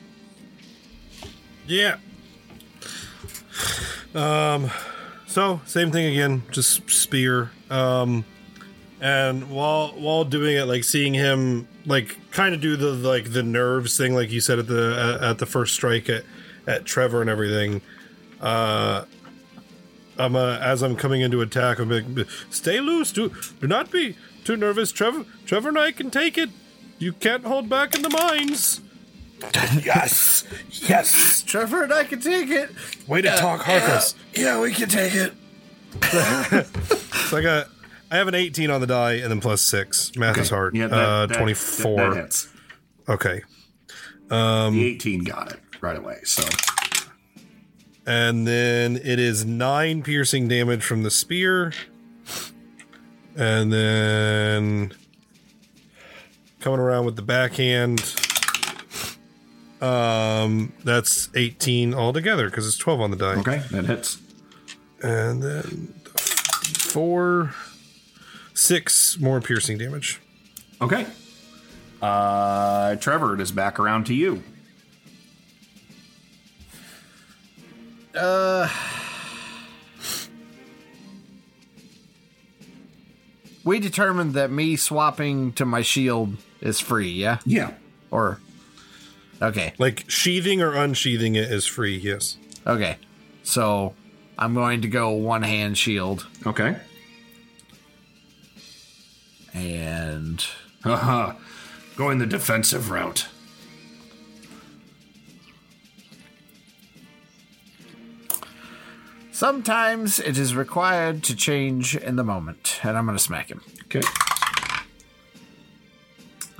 Yeah. Um, so same thing again, just spear. Um, and while while doing it, like seeing him like kind of do the like the nerves thing, like you said at the at the first strike at at Trevor and everything. Uh, I'm uh, as I'm coming into attack, I'm like, stay loose. Do do not be too nervous. Trevor Trevor and I can take it. You can't hold back in the mines. [LAUGHS] yes, yes. Trevor and I can take it. Way to talk, Harcos. Yeah, we can take it. [LAUGHS] so I got I have an 18 on the die and then plus six. Math is hard. Yeah, that- uh, that- 24. that- that hits. Okay. Um, the 18 got it right away. So and then it is nine piercing damage from the spear. And then coming around with the backhand. Um, that's 18 altogether because it's 12 on the die. Okay, that hits. And then four, six more piercing damage. Okay. Uh, Trevor, it is back around to you. Uh. We determined that me swapping to my shield is free, yeah? Yeah. Or. Okay. Like sheathing or unsheathing it is free, yes. Okay. So I'm going to go one hand shield. Okay. And. Haha. [LAUGHS] Going the defensive route. Sometimes it is required to change in the moment, and I'm going to smack him. Okay.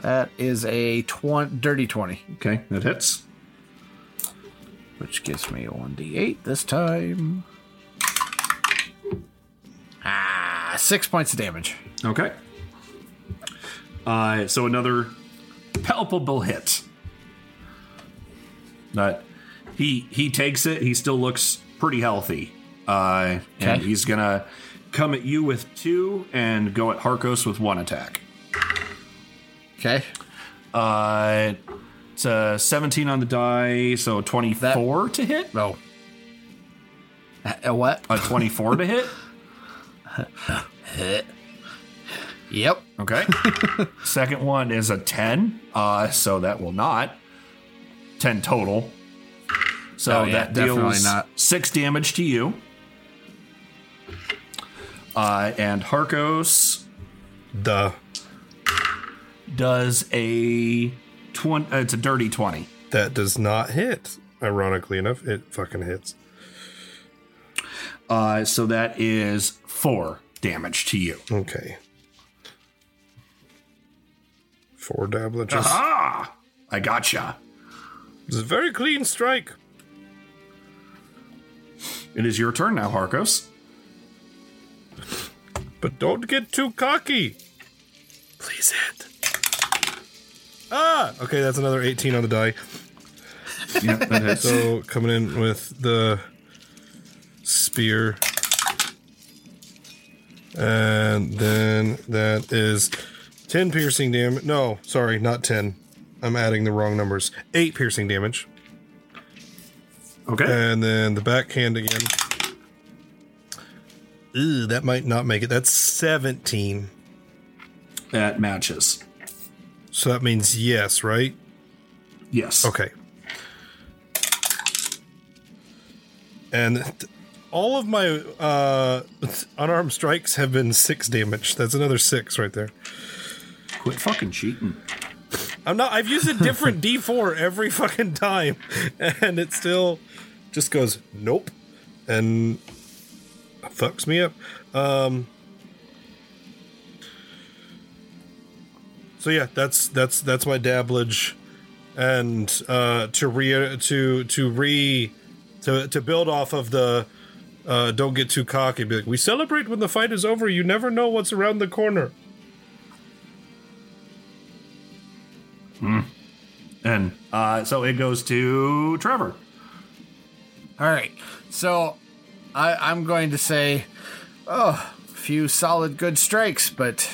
That is a tw- dirty 20. Okay, that hits. Which gives me a 1d8 this time. Ah, six points of damage. Okay. Uh, so another palpable hit. That he he takes it. He still looks pretty healthy. Uh, and Okay. he's gonna come at you with two and go at Harcos with one attack. Okay. Uh, it's a 17 on the die, so 24 to hit. No. A what? A 24 to hit. [LAUGHS] Yep. Okay. [LAUGHS] Second one is a 10, uh, so that will not. 10 total. So Oh, yeah, that deals not. six damage to you. Uh, and Harcos Duh. does a 20. Uh, it's a dirty 20. That does not hit. Ironically enough, it fucking hits. Uh, so that is four damage to you. Okay. Four dablages. Aha! I gotcha. It's a very clean strike. It is your turn now, Harcos. But don't get too cocky. Please hit. Ah! Okay, that's another 18 on the die. [LAUGHS] Yep, that hits. So coming in with the spear. And then that is 10 piercing damage. No, sorry, not 10. I'm adding the wrong numbers. 8 piercing damage. Okay. And then the backhand again. Ooh, that might not make it. That's 17. That matches. So that means yes, right? Yes. Okay. And th- all of my uh, unarmed strikes have been six damage. That's another six right there. Quit fucking cheating. I'm not. I've used a different [LAUGHS] D4 every fucking time, [LAUGHS] and it still just goes nope, and fucks me up. Um. So yeah, that's that's that's my dabblage, and uh, to re to to re to to build off of the uh, don't get too cocky. Be like, we celebrate when the fight is over. You never know what's around the corner. Hmm. And uh, so it goes to Trevor. All right. So I, I'm going to say, oh, a few solid good strikes, but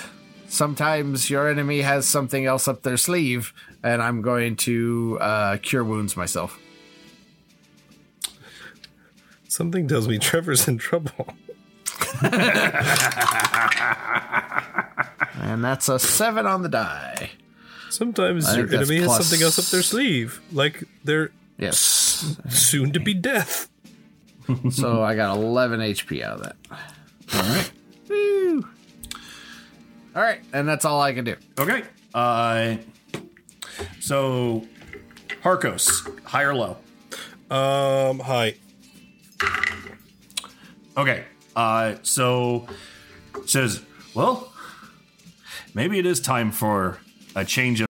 sometimes your enemy has something else up their sleeve, and I'm going to uh, cure wounds myself. Something tells me Trevor's in trouble. [LAUGHS] And that's a seven on the die. Sometimes your think that's enemy has something else up their sleeve, like their Yes. soon to be death. So I got 11 HP out of that. All right. Woo. All right, and that's all I can do. Okay. Uh, so Harcos, high or low? Um, high. Okay. Uh, so says, well, maybe it is time for a change of.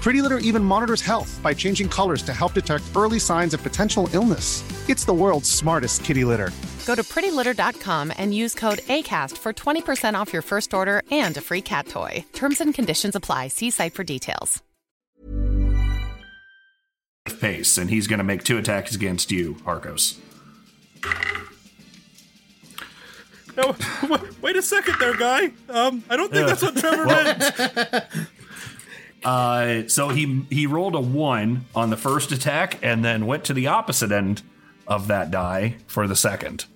Pretty Litter even monitors health by changing colors to help detect early signs of potential illness. It's the world's smartest kitty litter. Go to prettylitter.com and use code ACAST for 20% off your first order and a free cat toy. Terms and conditions apply. See site for details. Pace, and he's going to make two attacks against you, Harcos. No, [LAUGHS] wait, wait a second there, guy. Um, I don't think Yeah. that's what Trevor Well- meant. [LAUGHS] Uh, so he he rolled a one on the first attack, and then went to the opposite end of that die for the second.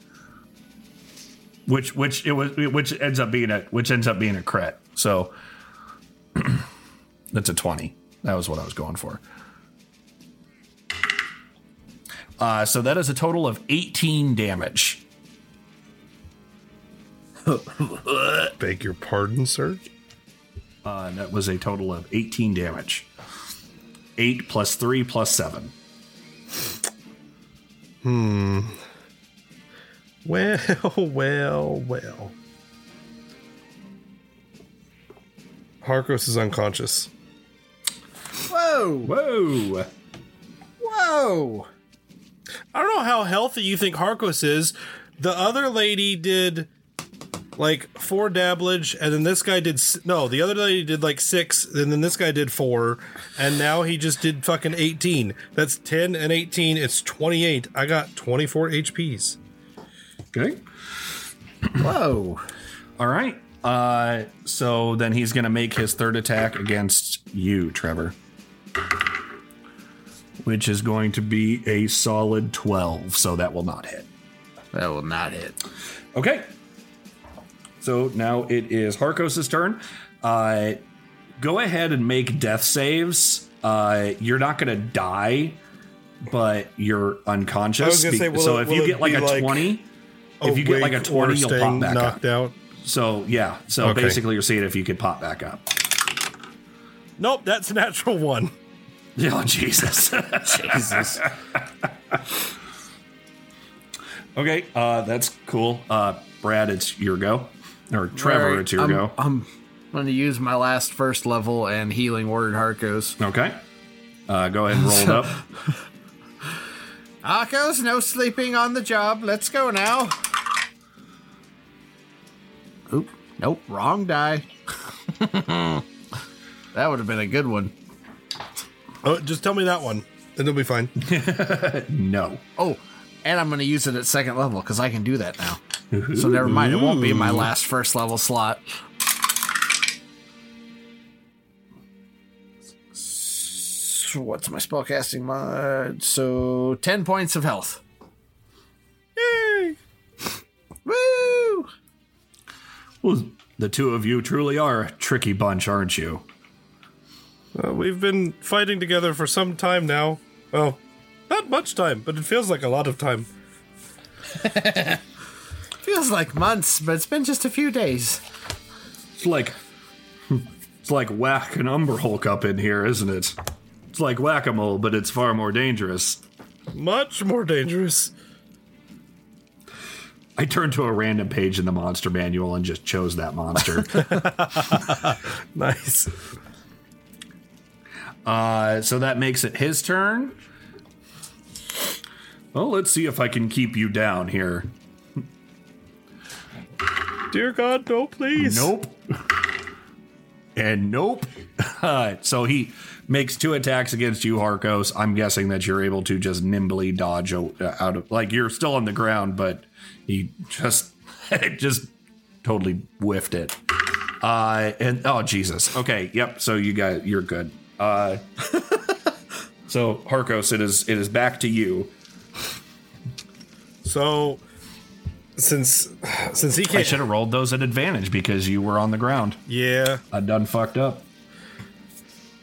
Which which it was which ends up being a which ends up being a crit. So [CLEARS THROAT] that's a twenty. That was what I was going for. Uh, so that is a total of eighteen damage. [LAUGHS] Beg your pardon, sir. Uh, that was a total of 18 damage. 8 plus 3 plus 7. Hmm. Well, [LAUGHS] well, well. Harcos is unconscious. Whoa! Whoa! Whoa! I don't know how healthy you think Harcos is. The other lady did like four dabblage, and then this guy did no. The other lady did like six, and then this guy did four, and now he just did fucking eighteen. That's ten and eighteen. It's twenty eight. I got twenty four HPs. Okay. Whoa. All right. Uh, so then he's going to make his third attack against you, Trevor. Which is going to be a solid 12, so that will not hit. That will not hit. Okay. So now it is Harcos' turn. Uh, go ahead and make death saves. Uh, you're not going to die, but you're unconscious. I was gonna Be- say, will so it- if will you get like a like 20, if you get like a awake or 20, you'll pop back knocked up. out. So yeah. So Okay. basically, you're seeing if you could pop back up. Nope, that's a natural one. [LAUGHS] Oh Jesus! [LAUGHS] Jesus. okay, uh, that's cool. Uh, Brad, it's your go, or Trevor, Alright, it's your I'm, go. I'm going to use my last first level and healing word Harcos. Okay. Uh, go ahead and roll it up. [LAUGHS] Harcos, no sleeping on the job. Let's go now. Oop. Nope. Wrong die. [LAUGHS] that would have been a good one. Oh, just tell me that one, and it'll be fine. [LAUGHS] no. Oh, and I'm going to use it at second level because I can do that now. So never mind. It won't be my last first level slot. So what's my spellcasting mod? So 10 points of health. Yay! [LAUGHS] Woo! Well, the two of you truly are a tricky bunch, aren't you? Uh, we've been fighting together for some time now. Well, not much time, but it feels like a lot of time. [LAUGHS] Feels like months, but it's been just a few days. It's like it's like whack an umber hulk up in here, isn't it? It's like whack a mole, but it's far more dangerous. Much more dangerous. I turned to a random page in the monster manual and just chose that monster. [LAUGHS] nice. Uh, so that makes it his turn. Well, let's see if I can keep you down here. Dear God, no, please. Nope. And nope. [LAUGHS] So he makes two attacks against you, Harcos. I'm guessing that you're able to just nimbly dodge uh, out of, like you're still on the ground, but he just, [LAUGHS] just totally whiffed it. Uh, and oh Jesus. Okay. Yep. So you guys, you're good. Uh, [LAUGHS] so Harcos, it is it is back to you. So, since since he I should have rolled those at advantage because you were on the ground. yeah, I done fucked up.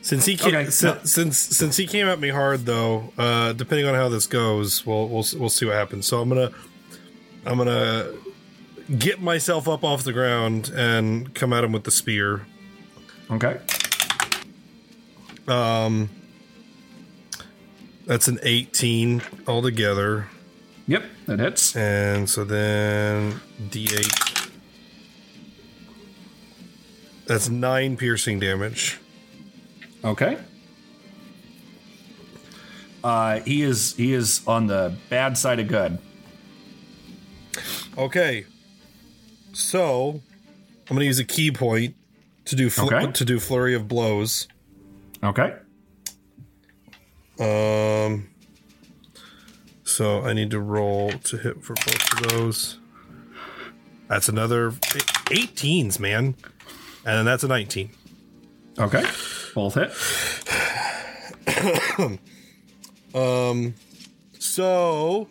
since he can't, Okay, since, no. since since he came at me hard though, uh, depending on how this goes, we'll we'll we'll see what happens. So I'm gonna I'm gonna get myself up off the ground and come at him with the spear. Okay. Um, that's an 18 altogether. Yep, that hits. And so then D8. That's nine piercing damage. Okay. Uh, he is he is on the bad side of good. Okay. So I'm going to use a ki point to do fl- Okay. to do flurry of blows. Okay. Um. So I need to roll to hit for both of those. That's another 18s, man. And then that's a 19. Okay. Both hit. [COUGHS] um so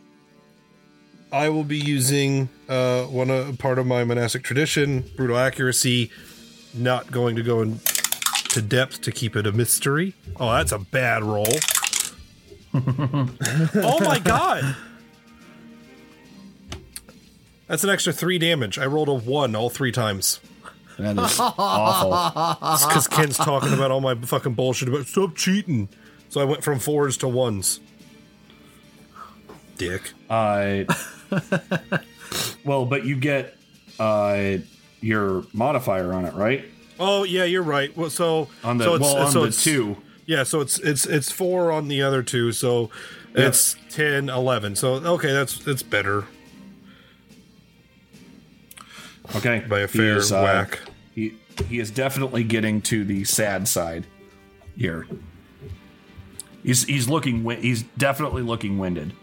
I will be using uh one uh, part of my monastic tradition, brutal accuracy, not going to go into depth to keep it a mystery. Oh, that's a bad roll. [LAUGHS] oh my god. That's an extra three damage. I rolled a one all three times. That is awful. It's because Ken's talking about all my fucking bullshit about stop cheating. So I went from fours to ones. Dick. Uh, well, but you get uh, your modifier on it, right? Oh yeah, you're right. Well, so On the- so it's, well, on so the it's- two. Yeah, so it's it's it's four on the other two. So Yeah. it's 10, 11. So okay, that's that's better. Okay. By a He fair is, uh, whack. He he is definitely getting to the sad side here. He's he's looking he's definitely looking winded.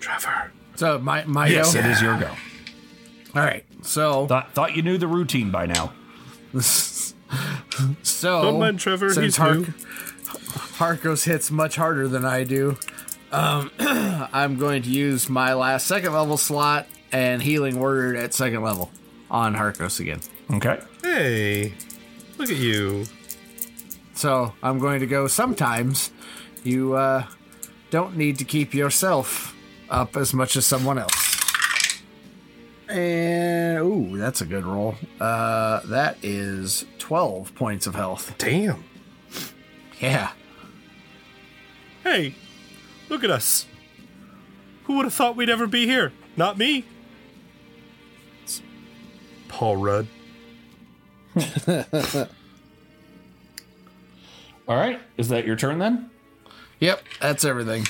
Trevor. So my my yes, go? it is your go. All right. So thought thought you knew the routine by now. [LAUGHS] so Don't mind Trevor, since he's Hark- new. Harcos hits much harder than I do. Um, [CLEARS THROAT] I'm going to use my last second level slot and healing word at second level on Harcos again. Okay. Hey, look at you. So I'm going to go. Sometimes you uh, don't need to keep yourself up as much as someone else. And ooh, that's a good roll. Uh, that is twelve points of health. Damn. Yeah. Hey, look at us. Who would have thought we'd ever be here? Not me. It's Paul Rudd. [LAUGHS] All right. Is that your turn then? Yep, that's everything.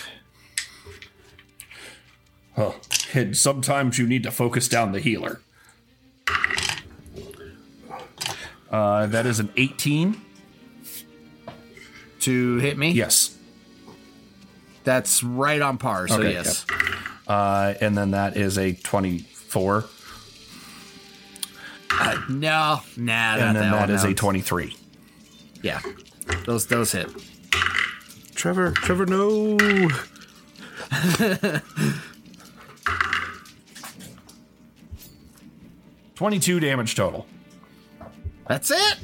Huh. And sometimes you need to focus down the healer. Uh, that is an 18 to hit me. Yes. That's right on par. So Okay, yes. yep. Uh, and then that is a 24. Uh, no, nah. and then that that is one, a 23. Yeah, those those hit. Trevor, Trevor, no. [LAUGHS] Twenty-two damage total. That's it.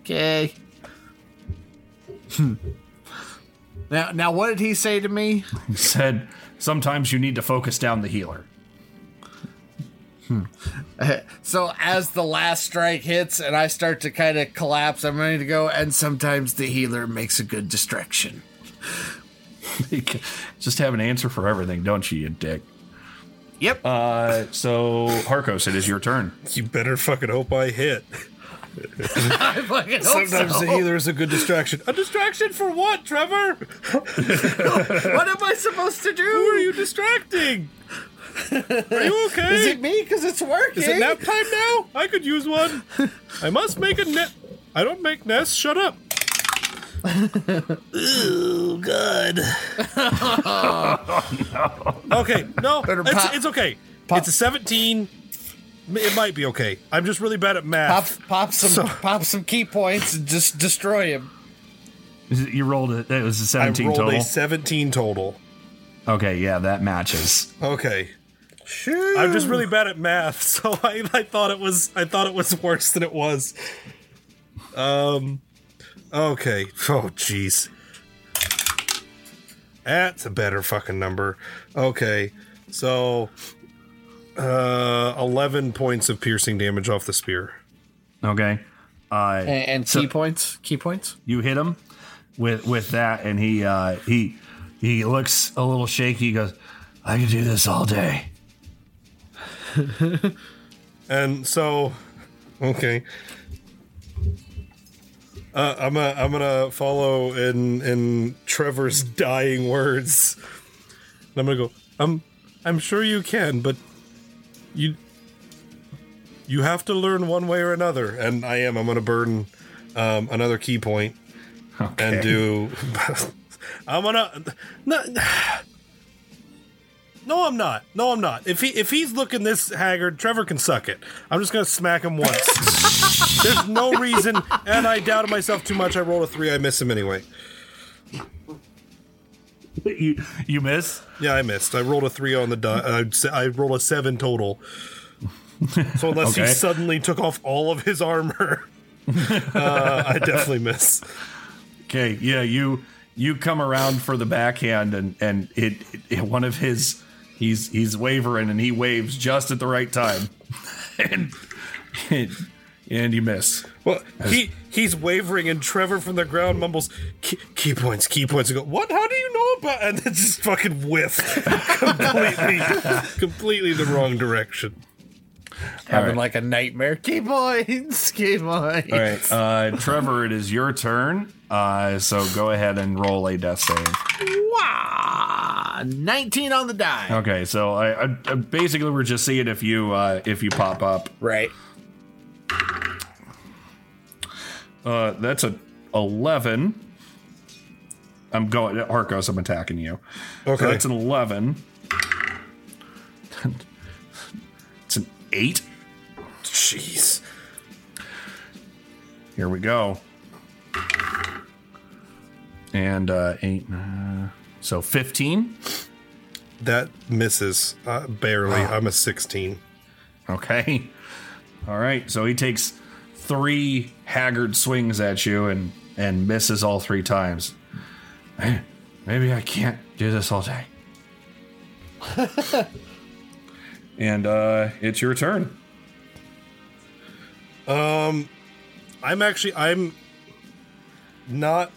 Okay. Hmm. now, now, what did he say to me? He said, "Sometimes you need to focus down the healer." Hmm. So as the last strike hits and I start to kind of collapse, I'm ready to go. And sometimes the healer makes a good distraction. [LAUGHS] Just have an answer for everything, don't you, you dick? Yep. Uh, so Harcos, it is your turn. You better fucking hope I hit. [LAUGHS] I fucking hope Sometimes so. the healer is a good distraction. A distraction for what, Trevor? [LAUGHS] what am I supposed to do? Who are you distracting? Are you okay? Is it me? Because it's working. Is it nap time now? I could use one. I must make a net. I don't make nests. Shut up. Ooh, good. [LAUGHS] Okay, no, Better it's, pop- it's okay. It's a 17. It might be okay. I'm just really bad at Pop, math. pop some, pop some ki points and just destroy him. You rolled it. It was a I 17 rolled total. a 17 total. Okay, yeah, that matches. Okay. Shoot. I'm just really bad at math, [LAUGHS] so I, I thought it was I thought it was worse than it was. Um okay. Oh jeez. That's a better fucking number. Okay, so uh, eleven points of piercing damage off the spear. Okay. Uh, And, and so ki points. Ki points. you hit him with with that, and he uh, he he looks a little shaky. He goes, "I could do this all day." And so, okay. Uh, I'm gonna I'm gonna follow in in Trevor's dying words. And I'm gonna go. I'm I'm sure you can, but you you have to learn one way or another. And I am. I'm gonna burn um, another ki point and do. [LAUGHS] I'm gonna. [SIGHS] No, no, I'm not. No, I'm not. If he if he's looking this haggard, Trevor can suck it. I'm just gonna smack him once. [LAUGHS] There's no reason, and I doubted myself too much. I rolled a three. I miss him anyway. you you miss? Yeah, I missed. I rolled a three on the die. I'd say- I rolled a seven total. So unless Okay. he suddenly took off all of his armor, [LAUGHS] uh, I definitely miss. Okay, yeah, you you come around for the backhand, and and it, it one of his he's he's wavering, and he waves just at the right time, [LAUGHS] and and, and you miss. Well, he he's wavering, and Trevor from the ground mumbles, "Ki, ki points, ki points." And go, what? How do you know about? And then just fucking whiff [LAUGHS] completely, completely the wrong direction. Having right. like a nightmare. Ki points. Ki points. All right, uh, Trevor, it is your turn. Uh, so go ahead and roll a death save. Wow. 19 on the die. Okay, so I, I basically we're just seeing if you uh, if you pop up. Right. Uh, that's a eleven. I'm going Harcos. I'm attacking you. Okay. so that's an eleven. it's an eight. Jeez. Here we go. And uh, eight. Uh, so fifteen. That misses uh, barely. I'm a 16. Okay. All right. So he takes three haggard swings at you and and misses all three times. [SIGHS] Maybe I can't do this all day. [LAUGHS] and uh it's your turn. Um, I'm actually I'm not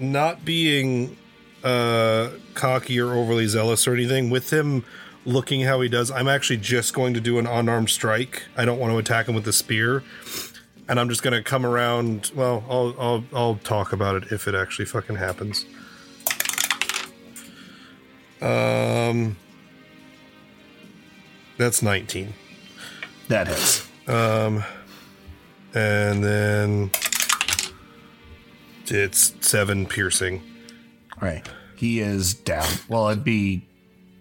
not being uh cocky or overly zealous or anything with him looking how he does i'm actually just going to do an unarmed strike. I don't want to attack him with the spear. And i'm just going to come around well I'll, I'll i'll talk about it if it actually fucking happens. Um that's 19 That hits. um and then it's seven piercing Right. He is down. Well, it'd be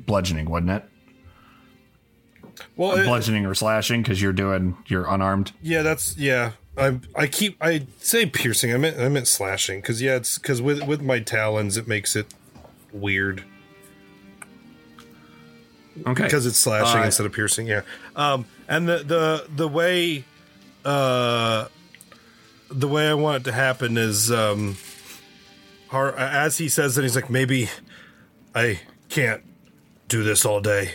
bludgeoning, wouldn't it? Well, it- bludgeoning or slashing because you're doing you're unarmed. Yeah, that's yeah. I I keep I say piercing. I meant I meant slashing because yeah, it's because with with my talons it makes it weird. Okay, because it's slashing Uh, instead of piercing. Yeah, um, and the the the way uh the way I want it to happen is um, Har- as he says that he's like maybe I can't do this all day,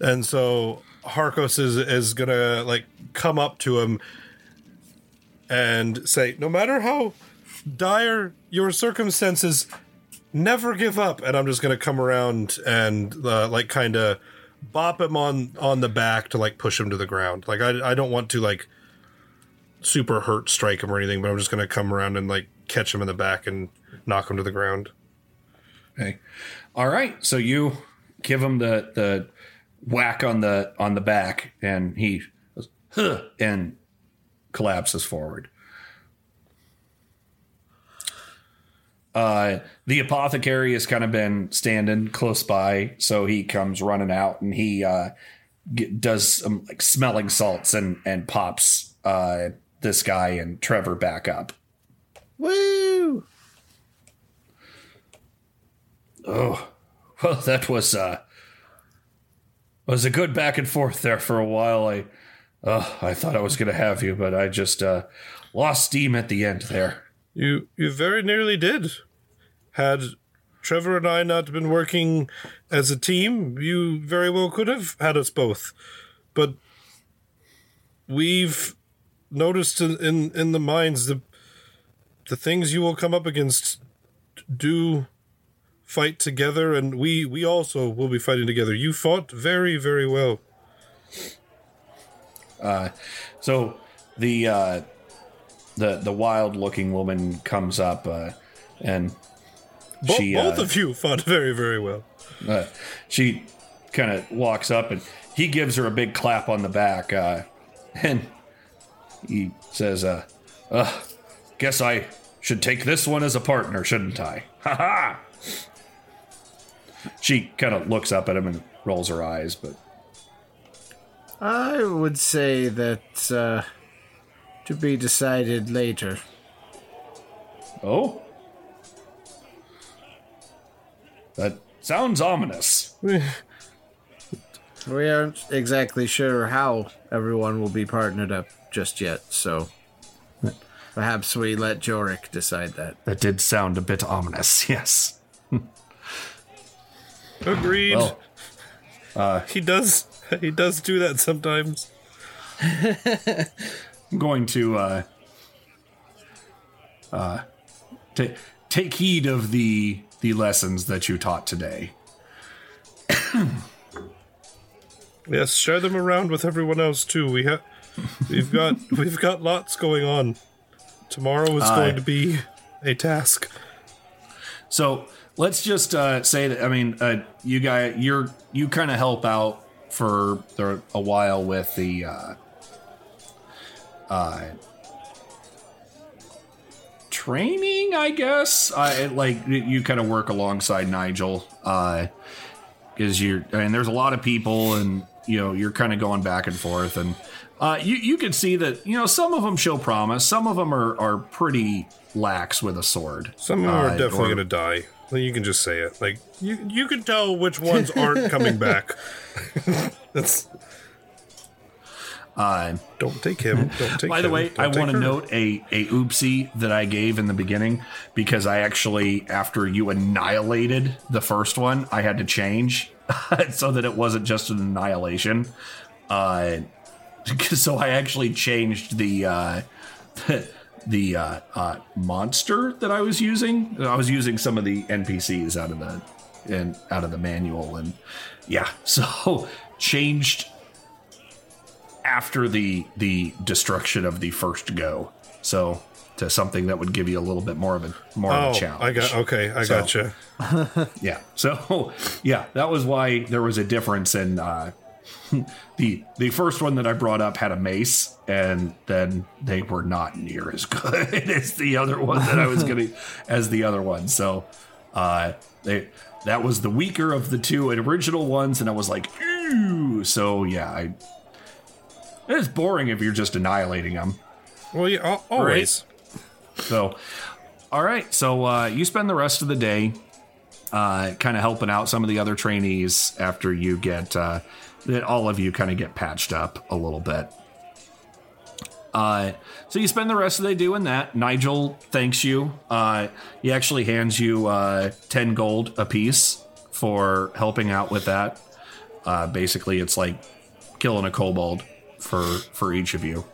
and so Harcos is is gonna like come up to him and say, no matter how dire your circumstances, never give up. And I'm just gonna come around and uh, like kind of bop him on on the back to like push him to the ground. Like I I don't want to like super hurt strike him or anything, but I'm just gonna come around and like catch him in the back and knock him to the ground. Okay. All right. So you give him the the whack on the on the back, and he goes, huh, and collapses forward. Uh, the apothecary has kind of been standing close by, so he comes running out and he uh, get, does some like smelling salts and and pops uh, this guy and Trevor back up. Woo! Oh, well, that was uh was a good back and forth there for a while. I uh, I thought I was gonna have you, but I just uh lost steam at the end there. You you very nearly did. Had Trevor and I not been working as a team, you very well could have had us both. But we've noticed in in, in the mines the the things you will come up against do fight together and we we also will be fighting together. You fought very very well. Uh, so the uh, the the wild looking woman comes up uh, and Bo- she both uh, of you fought very very well. uh, she kind of walks up and he gives her a big clap on the back uh, and he says uh, uh guess i should take this one as a partner shouldn't i? [LAUGHS] Ha ha! She kind of looks up at him and rolls her eyes but I would say that uh, to be decided later. oh? That sounds ominous. [LAUGHS] We aren't exactly sure how everyone will be partnered up just yet, so perhaps we let Jorik decide that. that did sound a bit ominous [LAUGHS] yes Agreed. Well, uh, he does he does do that sometimes. I'm going to uh, uh, ta take heed of the the lessons that you taught today. Yes, share them around with everyone else too. We have we've got we've got lots going on. Tomorrow is Aye. going to be a task. So let's just uh, say that I mean, uh, you guys, you're you kind of help out for the, a while with the uh, uh, training, I guess. I like you kind of work alongside Nigel because you're. I mean, there's a lot of people, and you know you're kind of going back and forth, and uh, you you can see that you know some of them show promise, some of them are are pretty lax with a sword. Some of them are Uh, definitely or- going to die. You can just say it. Like you, you can tell which ones aren't coming [LAUGHS] back. [LAUGHS] That's. Uh, don't take him. Don't take. By the him, way, don't I want to note a a oopsie that I gave in the beginning because I actually, after you annihilated the first one, I had to change [LAUGHS] so that it wasn't just an annihilation. Uh, [LAUGHS] so I actually changed the uh, [LAUGHS] the uh, uh, monster that I was using. I was using some of the NPCs out of the and out of the manual, and yeah, [LAUGHS] so changed after the the destruction of the first go. So to something that would give you a little bit more of a more of Oh, a challenge. I got okay. I So- gotcha. yeah. So yeah, that was why there was a difference in uh, [LAUGHS] the the first one that I brought up had a mace, and then they were not near as [LAUGHS] good as the other one that I was gonna [LAUGHS] as the other one. So uh, they that was the weaker of the two original ones, and I was like, ooh. So yeah, I. It's boring if you're just annihilating them. Well, yeah, al- always. So, all right. So uh, you spend the rest of the day uh, kind of helping out some of the other trainees after you get uh, that all of you kind of get patched up a little bit. Uh, so you spend the rest of the day doing that. Nigel thanks you. Uh, he actually hands you uh, ten gold apiece for helping out with that. Uh, basically, it's like killing a kobold for for each of you.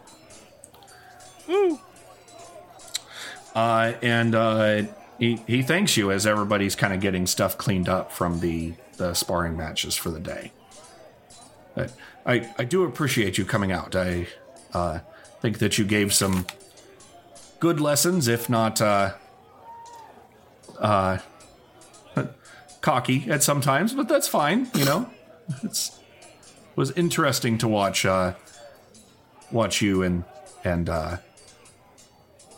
Uh, and uh, he he thanks you as everybody's kind of getting stuff cleaned up from the the sparring matches for the day. I I, do appreciate you coming out. I uh, think that you gave some good lessons, if not uh, uh, cocky at some times, but that's fine. You know, it's was interesting to watch uh, watch you and and uh,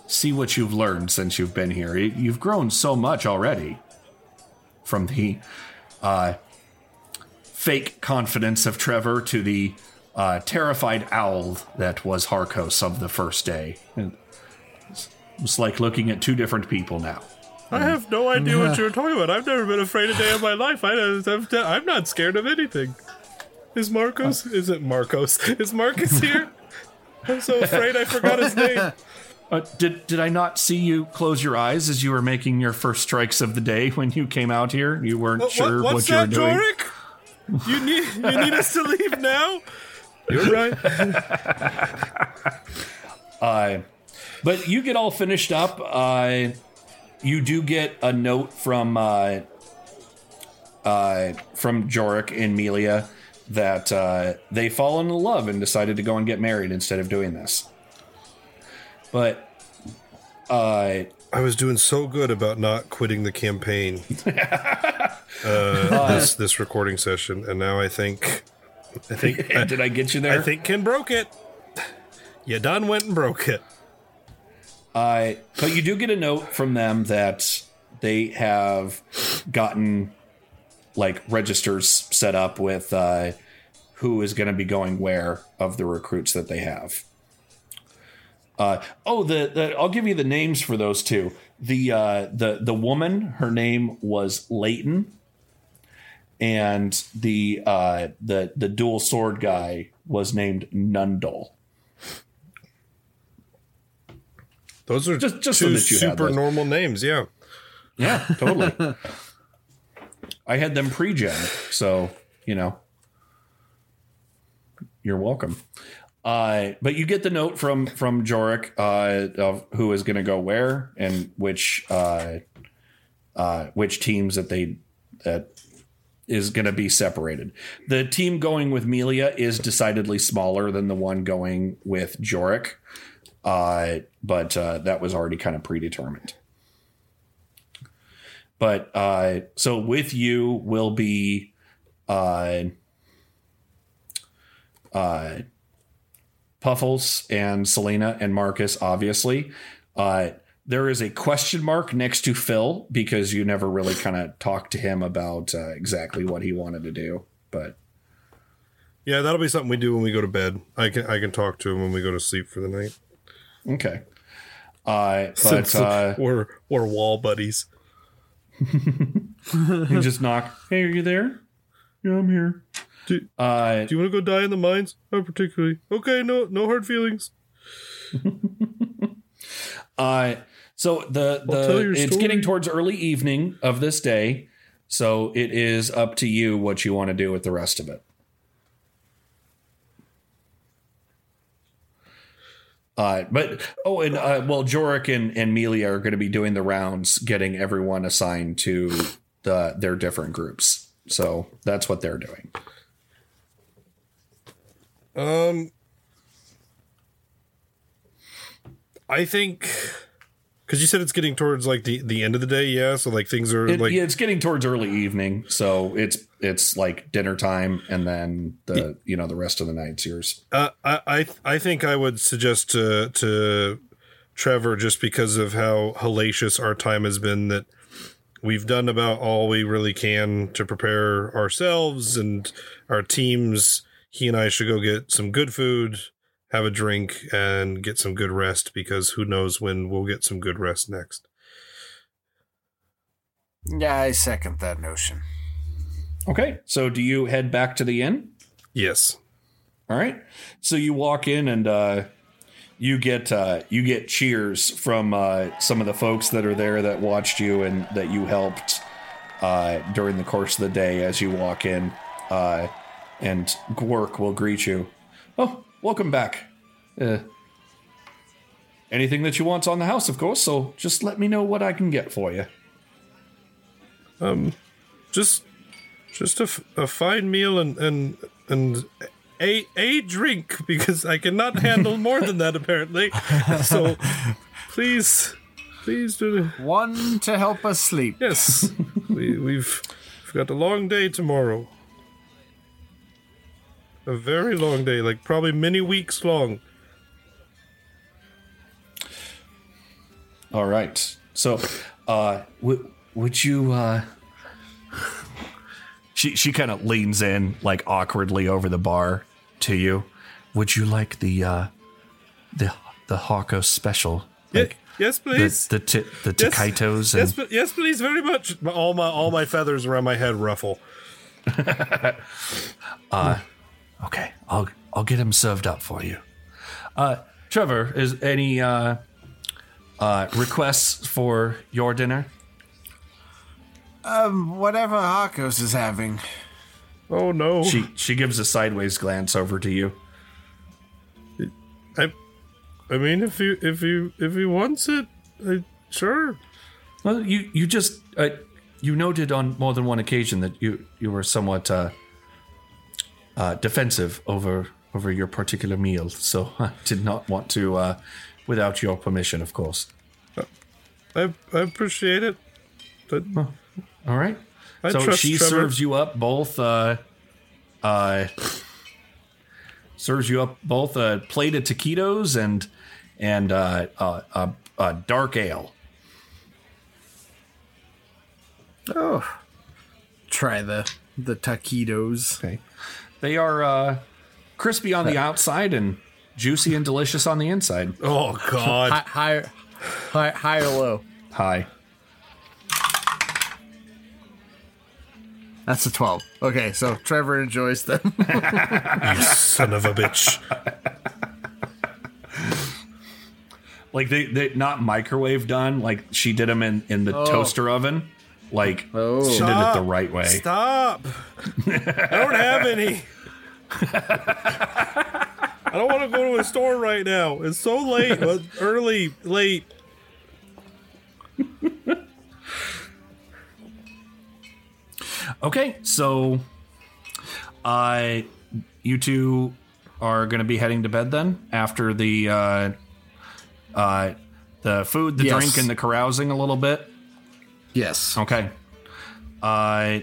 see what you've learned since you've been here. You- You've grown so much already from the uh, fake confidence of Trevor to the uh, terrified owl that was Harcos of the first day. And It's it's like looking at two different people now. I have no idea what you're talking about. I've never been afraid a day in my life. I, I'm, I'm not scared of anything. Is Marcos? Is it Marcos? [LAUGHS] Is Marcus here? I'm so afraid I forgot his name. [LAUGHS] Uh, did did I not see you close your eyes as you were making your first strikes of the day when you came out here? You weren't What- sure what- what, you were that, doing. Jorik? You need you need us to leave now? You're [LAUGHS] right. Uh, but you get all finished up. Uh, you do get a note from uh, uh, from Jorik and Melia that uh, they fallen in love and decided to go and get married instead of doing this. But uh, I was doing so good about not quitting the campaign [LAUGHS] uh, this this recording session, and now I think I think [LAUGHS] Did I get you there? I think Ken broke it. You done went and broke it. Uh, but you do get a note from them that they have gotten like registers set up with uh, who is going to be going where of the recruits that they have. Uh, oh, the, the I'll give you the names for those two. The uh, the the woman, her name was Leighton, and the uh, the the dual sword guy was named Nundle. Those are just just two so that you super those. normal names. Yeah. Yeah, [LAUGHS] totally. I had them pre-gen, so you know. You're welcome. Uh, but you get the note from from Jorik uh, of who is going to go where and which uh, uh, which teams that they that is going to be separated. The team going with Melia is decidedly smaller than the one going with Jorik, uh, but uh, that was already kind of predetermined. But uh, so with you will be uh, uh, Puffles and Selena and Marcus, obviously. There is a question mark next to Phil because you never really kind of talked to him about uh, exactly what he wanted to do. But Yeah, that'll be something we do when we go to bed. I can I can talk to him when we go to sleep for the night. okay. Uh, but [LAUGHS] uh, we're we're wall buddies. [LAUGHS] you just knock. Hey, are you there? Yeah, I'm here. Do, uh, do you want to go die in the mines? Not particularly. Okay, no no hard feelings. [LAUGHS] Uh, so the I'll the your it's story. getting towards early evening of this day, so it is up to you what you want to do with the rest of it. Uh, but oh, and uh, well, Jorik and and Melia are going to be doing the rounds, getting everyone assigned to the their different groups. So that's what they're doing. Um, I think because you said it's getting towards like the the end of the day, yeah. So like things are It- like yeah, it's getting towards early evening, so it's it's like dinner time, and then the you know the rest of the night's yours. Uh, I I I think I would suggest to to Trevor just because of how hellacious our time has been that we've done about all we really can to prepare ourselves and our teams. He and I should go get some good food, have a drink, and get some good rest because who knows when we'll get some good rest next. Yeah, I second that notion. Okay, so do you head back to the inn? Yes. All right. So you walk in and uh, you get uh, you get cheers from uh, some of the folks that are there that watched you and that you helped uh, during the course of the day as you walk in. Uh, and Gwork will greet you. Oh, welcome back. Uh, anything that you want on the house, of course. So just let me know what I can get for you. Um, just just a, f- a fine meal and and and a a drink because I cannot handle more than that apparently. [LAUGHS] So please, please do one to help us sleep. Yes, we, we've we've got a long day tomorrow. A very long day, like probably many weeks long. All right. So, uh, w- would you? Uh... She she kind of leans in like awkwardly over the bar to you. Would you like the uh, the the Hawko special? Ye- yes, please. The the, t- the Yes. taquitos Yes, and pl- yes, please, very much. All my all my feathers around my head ruffle. [LAUGHS] uh, okay. I'll I'll get him served up for you. Uh, Trevor, is any uh, uh, requests for your dinner? Um, whatever Harcos is having. Oh no. She she gives a sideways glance over to you. I, I mean, if you if you if he wants it, I, sure. Well, you you just uh, you noted on more than one occasion that you you were somewhat uh, uh, defensive over over your particular meal, so [LAUGHS] I did not want to, uh, without your permission, of course. I I appreciate it. But All right. I so trust she Trevor. serves you up both. Uh, uh, serves you up both a plate of taquitos and and uh, uh, uh, uh, dark ale. Oh, try the the taquitos. Okay, they are uh, crispy on the outside and juicy and delicious on the inside. [LAUGHS] Oh High, high, high, high or low? High. That's a twelve. Okay, so Trevor enjoys them. [LAUGHS] you son of a bitch. Like they they not microwave done. Like she did them in in the Oh. toaster oven. Like she did it the right way. Stop. I don't have any. I don't want to go to a store right now. It's so late. but [LAUGHS] early, late. Okay, so uh you two are going to be heading to bed then after the uh uh the food, the Yes. drink and the carousing a little bit. Yes. Okay. Uh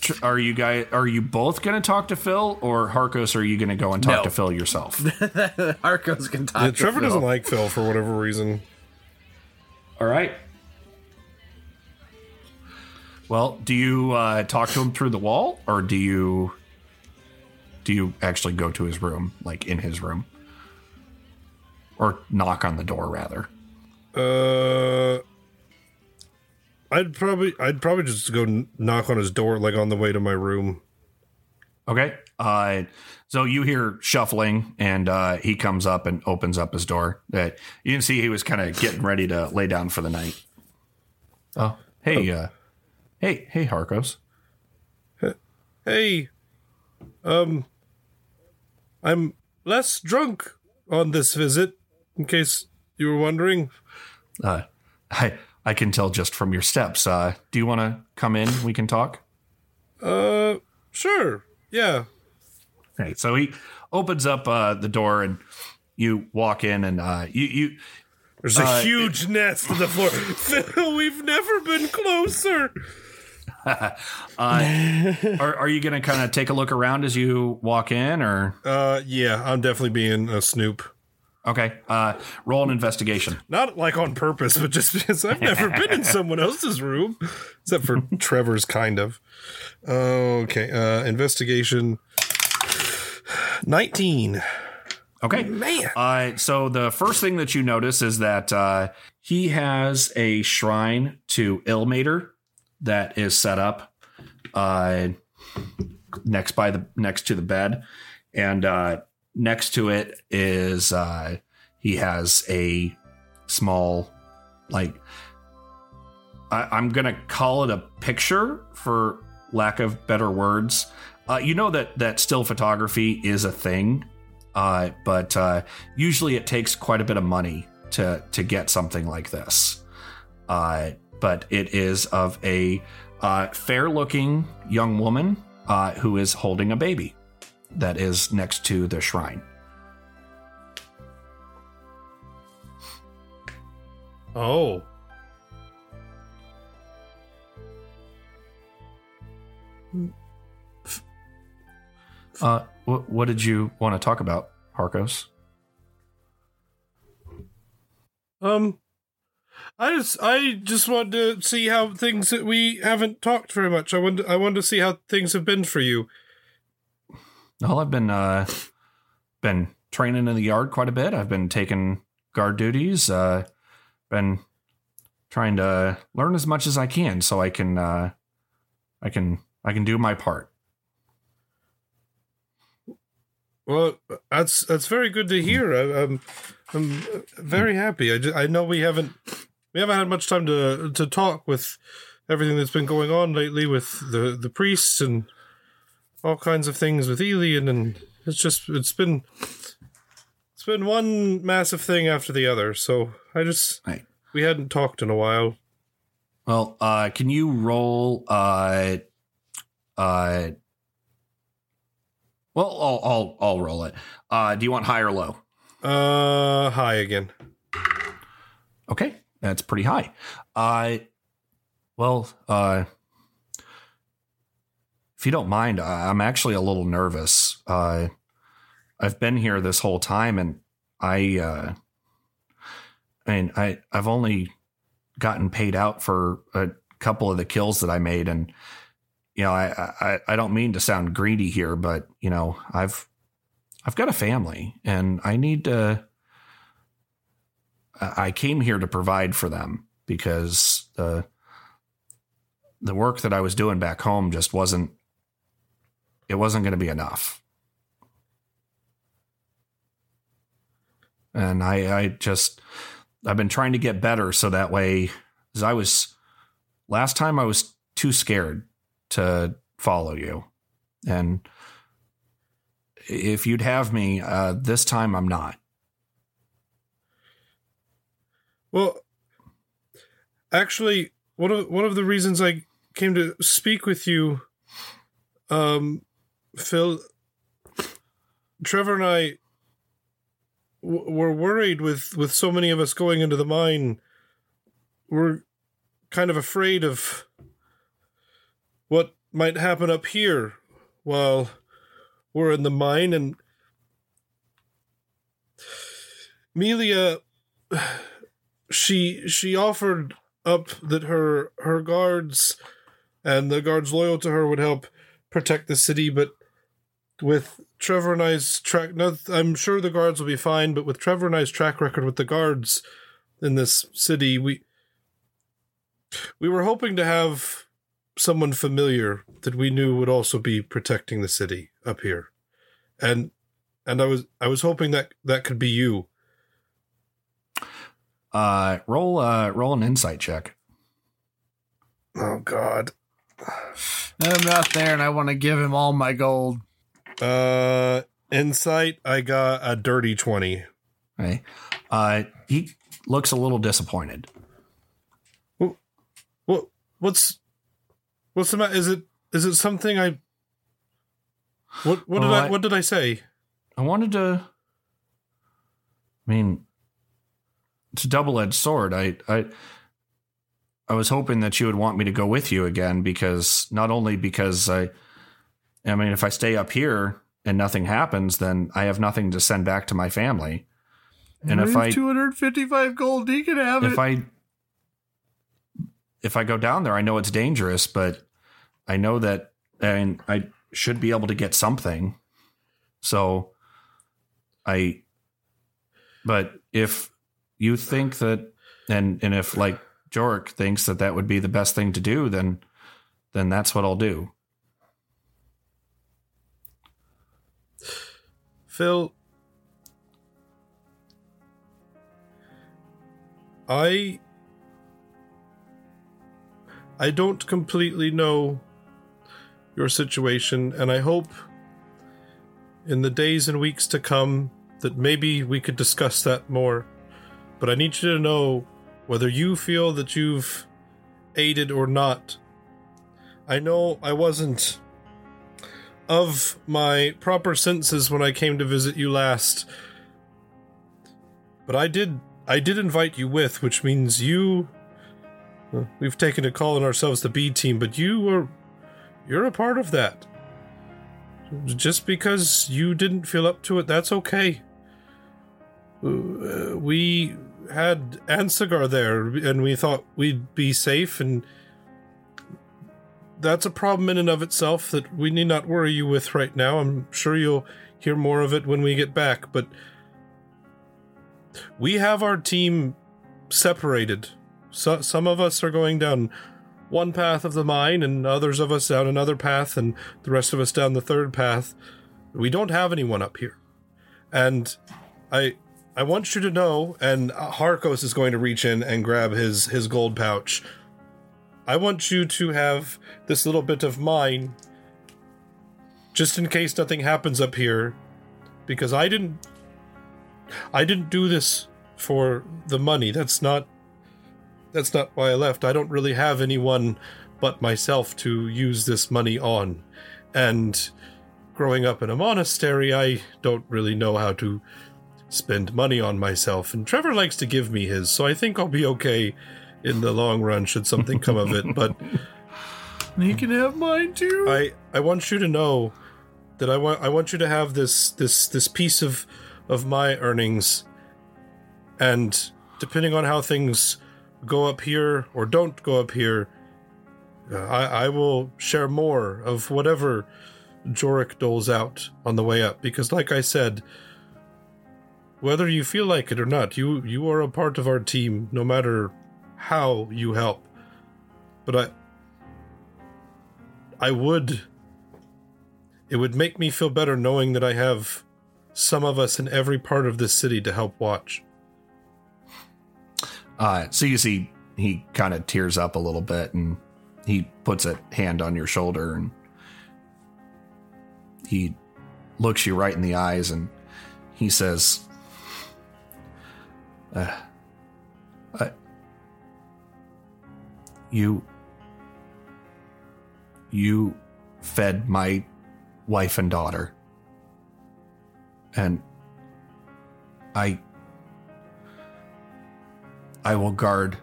tr- are you guys are you both going to talk to Phil or Harcos are you going to go and talk No. to Phil yourself? [LAUGHS] Harcos can talk. Yeah, to Trevor Phil. doesn't like Phil for whatever reason. All right. Well, do you uh, talk to him through the wall, or do you do you actually go to his room, like in his room, or knock on the door rather? Uh, I'd probably, I'd probably just go knock on his door, like on the way to my room. Okay. Uh, so you hear shuffling, and uh, he comes up and opens up his door. Uh, you can see he was kind of getting ready to lay down for the night. Oh, hey, uh, hey, hey, Harcos. Hey, um, I'm less drunk on this visit, in case you were wondering. Uh, [LAUGHS] I I can tell just from your steps. Uh, do you want to come in? We can talk. Uh, sure, yeah. Okay, so he opens up uh, the door and you walk in and uh, you you. There's a uh, huge nest on the floor. Phil, [LAUGHS] we've never been closer. [LAUGHS] uh, are are you gonna kind of take a look around as you walk in, or Uh, yeah, I'm definitely being a snoop. Okay? Uh, roll an investigation. Not like on purpose, but just because I've never [LAUGHS] been in someone else's room, except for [LAUGHS] Trevor's, kind of. Okay, uh, investigation. Nineteen. Okay. Man. Uh, so the first thing that you notice is that uh, he has a shrine to Ilmater that is set up uh, next by the next to the bed, and uh, next to it is uh, he has a small like I, I'm gonna call it a picture for lack of better words. Uh, you know that that still photography is a thing, uh, but uh, usually it takes quite a bit of money to to get something like this. Uh, but it is of a uh, fair-looking young woman uh, who is holding a baby that is next to the shrine. Oh. Uh, what, what did you want to talk about, Harcos? Um, I just I just want to see how things that we haven't talked very much. I want to, I want to see how things have been for you. Well, I've been uh, been training in the yard quite a bit. I've been taking guard duties. Uh, been trying to learn as much as I can so I can uh, I can I can do my part. Well, that's that's very good to hear. I, I'm I'm very happy. I, ju- I know we haven't we haven't had much time to to talk with everything that's been going on lately with the the priests and all kinds of things with Elian, and it's just it's been it's been one massive thing after the other. So I just we hadn't talked in a while. Well, uh, can you roll? Uh, uh, well, I'll, I'll I'll roll it. Uh, do you want high or low? Uh, high again. Okay, that's pretty high. Uh, well, uh, you don't mind, I'm actually a little nervous. Uh, I've been here this whole time, and I, uh, only gotten paid out for a couple of the kills that I made, and you know, I I, I don't mean to sound greedy here, but you know, I've I've got a family, and I need to. I I came here to provide for them because the the work that I was doing back home just wasn't it wasn't going to be enough. And I I just I've been trying to get better so that way as I was last time I was too scared to follow you. And if you'd have me uh this time I'm not. Well, actually, one of one of the reasons I came to speak with you, um, Phil, Trevor and I w- were worried with with so many of us going into the mine. We're kind of afraid of what might happen up here while we're in the mine and Melia she she offered up that her her guards and the guards loyal to her would help protect the city, but with Trevor and I's track, no, I'm sure the guards will be fine. But with Trevor and I's track record with the guards in this city, we we were hoping to have someone familiar that we knew would also be protecting the city up here, and and I was I was hoping that that could be you. Uh roll uh roll an insight check. Oh God. I'm not there, and I want to give him all my gold. Uh, insight. I got a dirty twenty. Okay. Uh he looks a little disappointed. What what's what's the matter? Is it is it something I? What what did I, I- what did I say? I wanted to. I mean, it's a double edged sword. I, I, I was hoping that you would want me to go with you again because not only because I, I mean, if I stay up here and nothing happens, then I have nothing to send back to my family. And if I, 255 gold, he can have if it. I, if I go down there, I know it's dangerous, but I know that, and I should be able to get something. So, I, but if you think that, and and if like Jorik thinks that that would be the best thing to do, then then that's what I'll do. Phil, I I don't completely know your situation, and I hope in the days and weeks to come that maybe we could discuss that more. But I need you to know whether you feel that you've aided or not. I know I wasn't of my proper senses when I came to visit you last. But I did I did invite you with, which means you uh, we've taken to calling ourselves the B team, but you were you're a part of that. Just because you didn't feel up to it, that's okay. Uh, we had Ansagar there, and we thought we'd be safe, and that's a problem in and of itself that we need not worry you with right now. I'm sure you'll hear more of it when we get back, but we have our team separated. So, some of us are going down one path of the mine, and others of us down another path, and the rest of us down the third path. We don't have anyone up here. and I I want you to know, and Harcos is going to reach in and grab his his gold pouch. I want you to have this little bit of mine, just in case nothing happens up here, because I didn't I didn't do this for the money. That's not that's not why I left. I don't really have anyone but myself to use this money on. And growing up in a monastery, I don't really know how to spend money on myself. And Trevor likes to give me his, so I think I'll be okay in the long run should something come of it. [LAUGHS] But he can have mine too. I I want you to know that I want I want you to have this this this piece of of my earnings and depending on how things go up here or don't go up here uh, I, I will share more of whatever Jorik doles out on the way up because like I said whether you feel like it or not you you are a part of our team no matter how you help but I I would it would make me feel better knowing that I have some of us in every part of this city to help watch. Uh, so you see, he kind of tears up a little bit and he puts a hand on your shoulder and he looks you right in the eyes and he says, uh, I, "You, you fed my wife and daughter." and I I will guard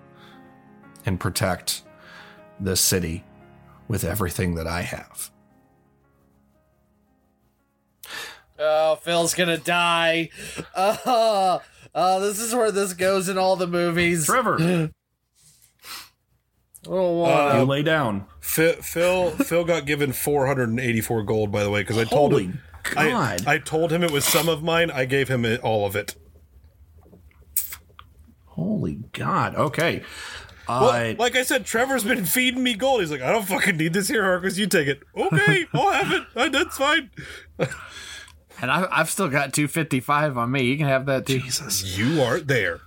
and protect this city with everything that I have. Oh, Phil's gonna die. Oh, [LAUGHS] oh, this is where this goes in all the movies. Trevor. [LAUGHS] Oh, Uh, you lay down. Phil Phil, Phil got given 484 gold by the way because I told Holy him God. I, I told him it was some of mine. I gave him it, all of it. Holy God. Okay. Well, Uh, like I said, Trevor's been feeding me gold. He's like, I don't fucking need this here, Harcos. You take it. Okay, [LAUGHS] I'll have it. Uh, That's fine. And I, I've still got 255 on me. You can have that too. Jesus. You aren't there.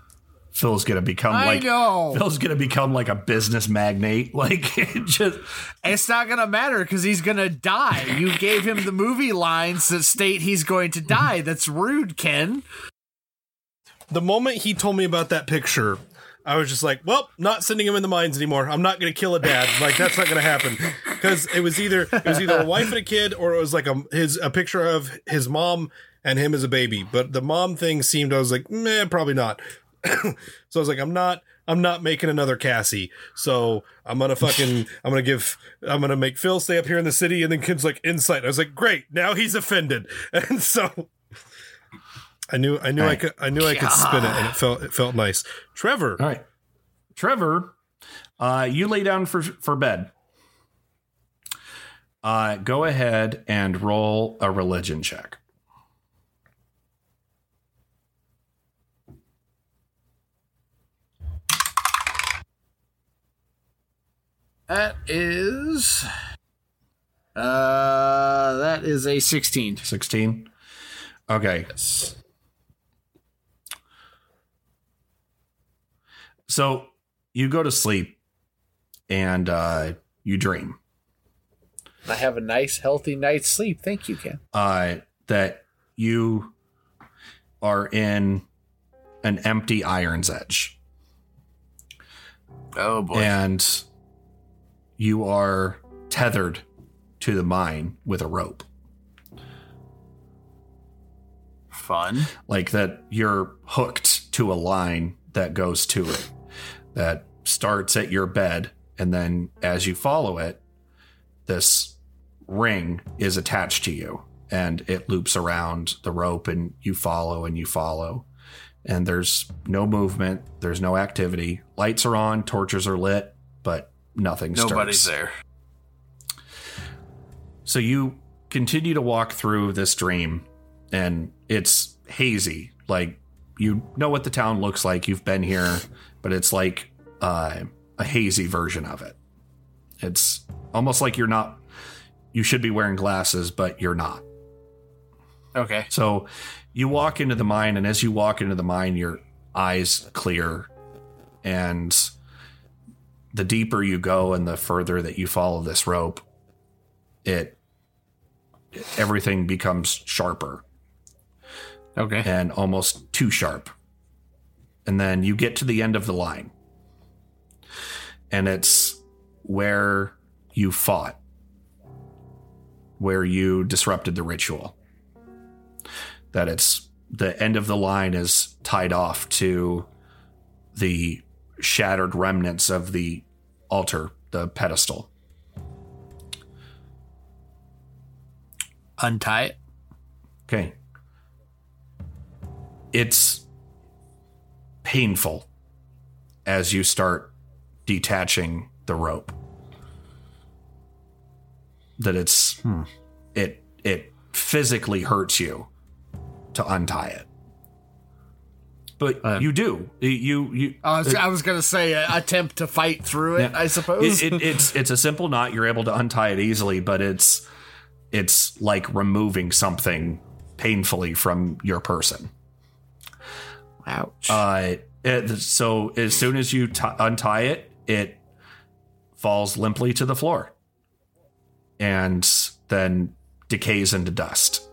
Phil's gonna become I like know. Phil's gonna become like a business magnate. [LAUGHS] Like it just It's not gonna matter because he's gonna die. You gave him the movie lines that state he's going to die. That's rude, Ken. The moment he told me about that picture, I was just like, well, not sending him in the mines anymore. I'm not going to kill a dad. Like that's not going to happen because it was either it was either a wife and a kid or it was like a his a picture of his mom and him as a baby. But the mom thing seemed I was like, man, probably not. [COUGHS] so I was like, I'm not I'm not making another Cassie. So I'm gonna fucking [LAUGHS] I'm gonna give I'm gonna make Phil stay up here in the city and then Kim's like insight. I was like, great, now he's offended. [LAUGHS] And so I knew I knew I could I knew I could spin it and it felt it felt nice. Trevor. All right. Trevor, uh, you lay down for for bed. Uh, go ahead and roll a religion check. That is. Uh, that is a 16. 16. Okay. Yes. So you go to sleep and uh, you dream I have a nice, healthy night's sleep. Thank you, Ken. uh, that you are in an empty Iron's Edge. Oh, boy. And you are tethered to the mine with a rope. Fun. Like that you're hooked to a line that goes to it that starts at your bed. And then as you follow it, this ring is attached to you and it loops around the rope and you follow and you follow. And there's no movement, there's no activity. Lights are on, torches are lit, but nothing Nobody's there. So you continue to walk through this dream, and it's hazy. Like you know what the town looks like. You've been here, but it's like uh, a hazy version of it. It's almost like you're not. You should be wearing glasses, but you're not. Okay. So you walk into the mine, and as you walk into the mine, your eyes clear, and the deeper you go and the further that you follow this rope, it everything becomes sharper. Okay. And almost too sharp. And then you get to the end of the line. And it's where you fought, where you disrupted the ritual. That it's the end of the line is tied off to the shattered remnants of the altar, the pedestal. Untie it. Okay. It's painful as you start detaching the rope. That it's hmm. it it physically hurts you to untie it. But you do. You you I was, I was gonna say uh, attempt to fight through it. I suppose. It, it, it's it's a simple knot. You're able to untie it easily, but it's it's like removing something painfully from your person. Ouch. Uh, it, so as soon as you t- untie it, it falls limply to the floor, and then decays into dust.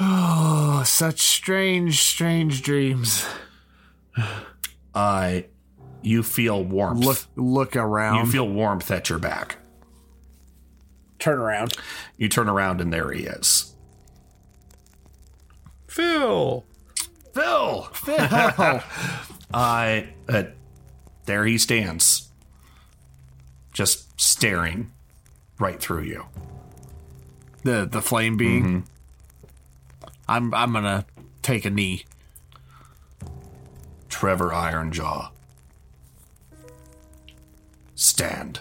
Oh, such strange, strange dreams. Uh, you feel warmth. Look, look around. You feel warmth at your back. Turn around. You turn around, and there he is. Phil. Phil. Phil. [LAUGHS] uh, uh, there he stands, just staring right through you. The the flame being. I'm I'm gonna take a knee. Trevor Ironjaw. Stand.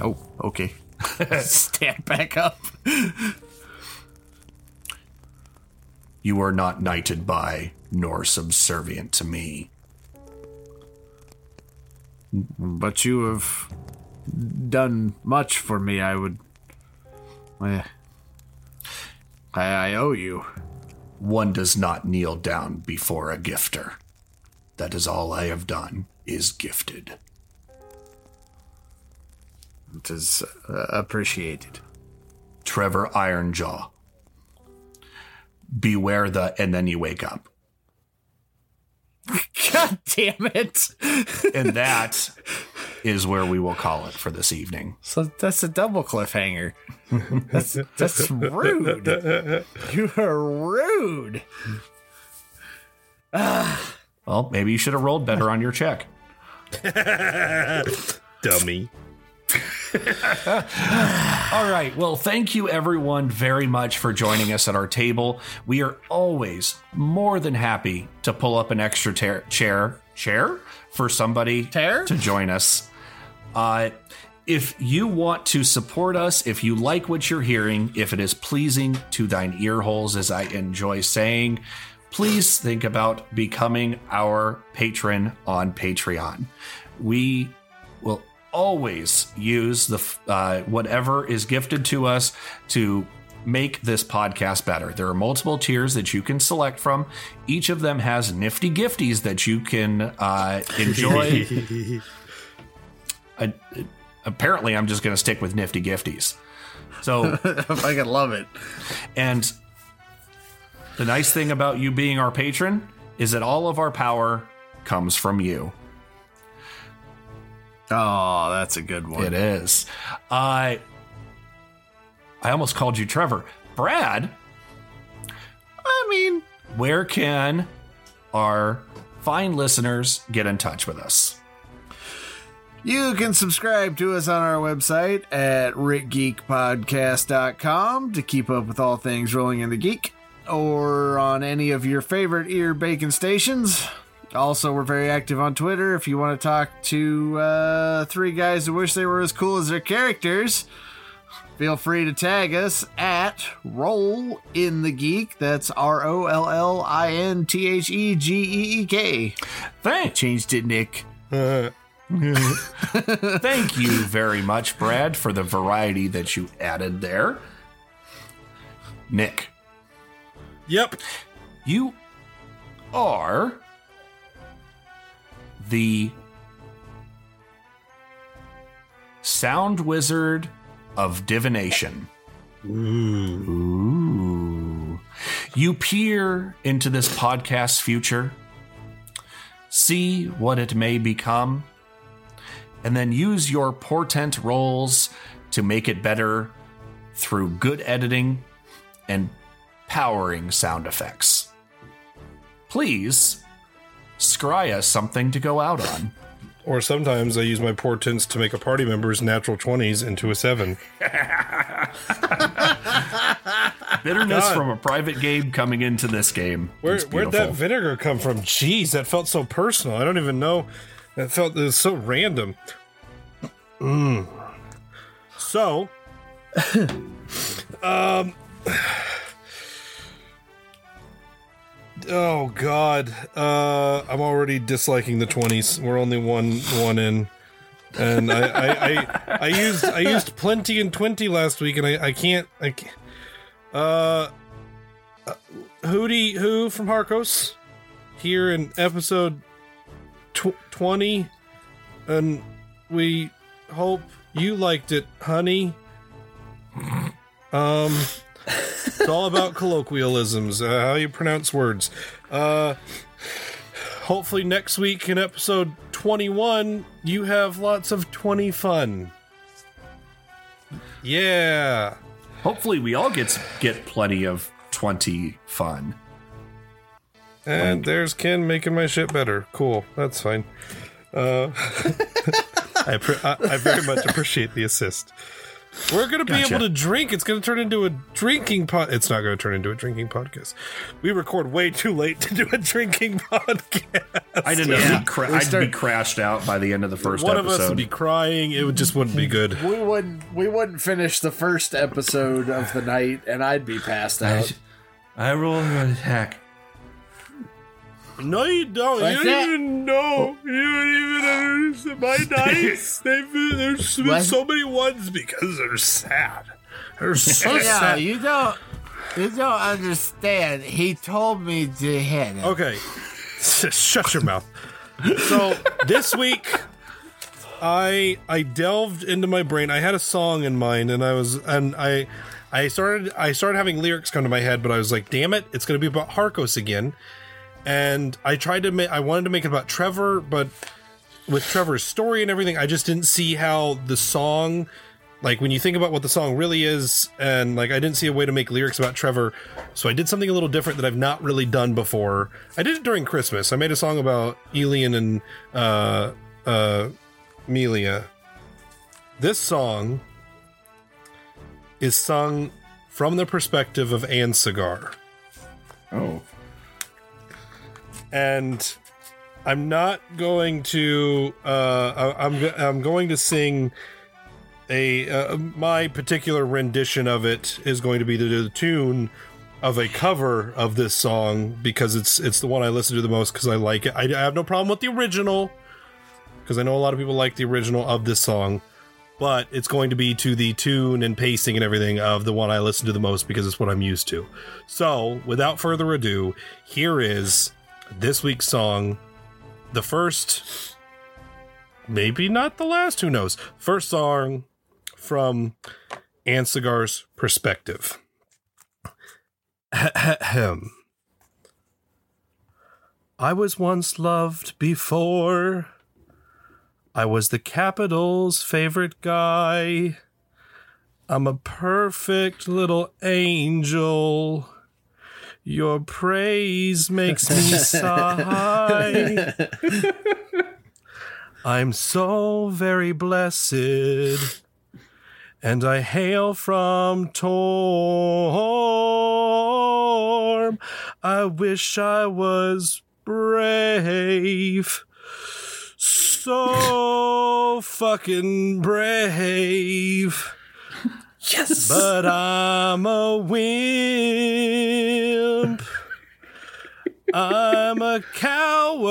Oh, okay. [LAUGHS] Stand back up. You are not knighted by nor subservient to me. But you have done much for me. I would. Eh, I, I owe you. One does not kneel down before a gifter. That is all I have done, is gifted. It is uh, appreciated. Trevor Ironjaw. Beware the, and then you wake up. God damn it! And that is where we will call it for this evening. So that's a double cliffhanger. That's that's rude. You are rude. Well, maybe you should have rolled better on your check. [LAUGHS] Dummy. [LAUGHS] All right. Well, thank you everyone very much for joining us at our table. We are always more than happy to pull up an extra ter- chair chair for somebody Chair? to join us. Uh, if you want to support us, if you like what you're hearing, if it is pleasing to thine ear holes, as I enjoy saying, please think about becoming our patron on Patreon. We always use the uh, whatever is gifted to us to make this podcast better. There are multiple tiers that you can select from. Each of them has nifty gifties that you can uh, enjoy. [LAUGHS] I, apparently, I'm just going to stick with nifty gifties. So [LAUGHS] I fucking love it. and the nice thing about you being our patron is that all of our power comes from you. Oh, that's a good one. It is. I I almost called you Trevor. Brad, I mean, where can our fine listeners get in touch with us? You can subscribe to us on our website at ritgeekpodcast.com to keep up with all things rolling in the geek, or on any of your favorite ear bacon stations. Also, we're very active on Twitter. If you want to talk to uh, three guys who wish they were as cool as their characters, feel free to tag us at Roll in the Geek. That's R O L L I N T H E G E E K. Thanks. Changed it, Nick. [LAUGHS] Thank you very much, Brad, for the variety that you added there. Nick. Yep. You are the sound wizard of divination. Ooh. You peer into this podcast's future, see what it may become, and then use your portent rolls to make it better through good editing and powering sound effects. Please scry us something to go out on. Or sometimes I use my portents to make a party member's natural 20s into a 7. [LAUGHS] Bitterness God. from a private game coming into this game. Where, where'd that vinegar come from? Jeez, that felt so personal. I don't even know. That felt it was so random. Mm. So, [LAUGHS] um, oh god, uh, I'm already disliking the twenties. We're only one one in, and I I, I I used I used plenty and twenty last week, and I I can't I can't. Uh, uh, Hootie Who from Harcos here in episode tw- 20 and we hope you liked it honey um it's all about colloquialisms uh, how you pronounce words uh hopefully next week in episode 21 you have lots of 20 fun yeah Hopefully, we all get get plenty of twenty fun. And there's Ken making my shit better. Cool. That's fine. Uh, [LAUGHS] I, appre- I, I very much appreciate the assist. We're going to be Gotcha. able to drink. It's going to turn into a drinking pod. It's not going to turn into a drinking podcast. We record way too late to do a drinking [LAUGHS] podcast. I didn't know. I'd, cra- I'd be crashed out by the end of the first One episode. of us would be crying. It would just wouldn't be good. We wouldn't we wouldn't finish the first episode of the night and I'd be passed out. I roll an attack. No, you don't. What's you don't even know. Oh. You don't even understand. My [LAUGHS] nights, they've been, there's been What? so many ones because they're sad. They're so No, sad. you don't. You don't understand. He told me to hit it. Okay. Shut your mouth. So this week I I delved into my brain. I had a song in mind and I was and I I started I started having lyrics come to my head, but I was like, damn it, it's gonna be about Harcos again. And I tried to make I wanted to make it about Trevor, but with Trevor's story and everything, I just didn't see how the song like when you think about what the song really is and like i didn't see a way to make lyrics about trevor. So i did something a little different that i've not really done before. I did it during christmas. I made a song about elian and uh uh melia this song is sung from the perspective of Ansigar. Oh and i'm not going to uh i'm i'm going to sing a uh, my particular rendition of it is going to be the, the tune of a cover of this song because it's it's the one I listen to the most because I like it. I, I have no problem with the original because I know a lot of people like the original of this song, but it's going to be to the tune and pacing and everything of the one I listen to the most because it's what I'm used to. So, without further ado, here is this week's song, the first maybe not the last, who knows? First song from Ansigar's perspective. I was once loved before. I was the capital's favorite guy. I'm a perfect little angel. Your praise makes me sigh. [LAUGHS] I'm so very blessed, and I hail from Torm. I wish I was brave, so fucking brave. Yes, but I'm a wimp. I'm a coward.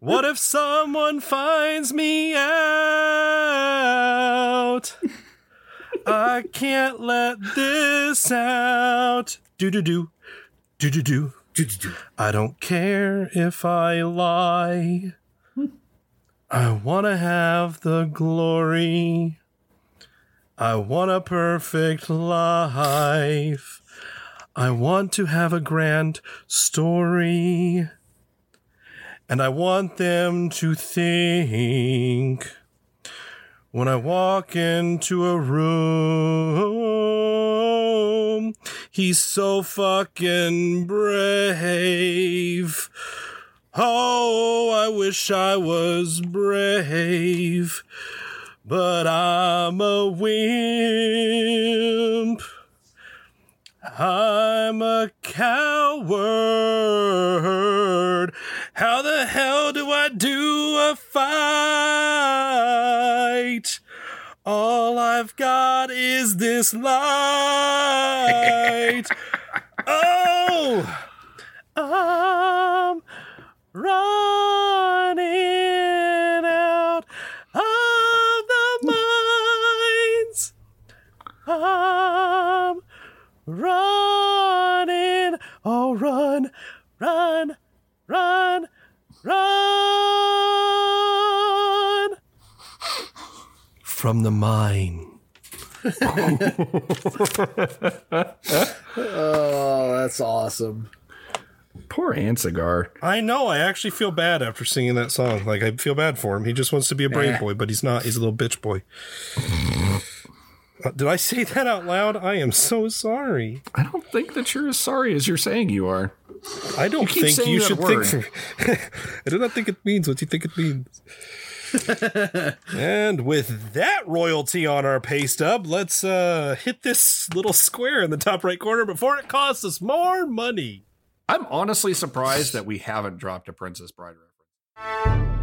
what if someone finds me out? I can't let this out. Do do do. Do do do. Do do do. I don't care if I lie. I want to have the glory. I want a perfect life. I want to have a grand story. And I want them to think when I walk into a room, he's so fucking brave. Oh, I wish I was brave, but I'm a wimp. I'm a coward. How the hell do I do a fight? All I've got is this light. [LAUGHS] oh, from the mine. [LAUGHS] oh, that's awesome. Poor Ansigar. I know. I actually feel bad after singing that song. Like I feel bad for him. He just wants to be a brave boy, but he's not. He's a little bitch boy. Uh, did I say that out loud? I am so sorry. I don't think that you're as sorry as you're saying you are. I don't You keep think saying you that should word. think. [LAUGHS] I do not think it means what you think it means. [LAUGHS] and with that royalty on our pay stub, let's uh, hit this little square in the top right corner before it costs us more money. I'm honestly surprised that we haven't dropped a Princess Bride reference.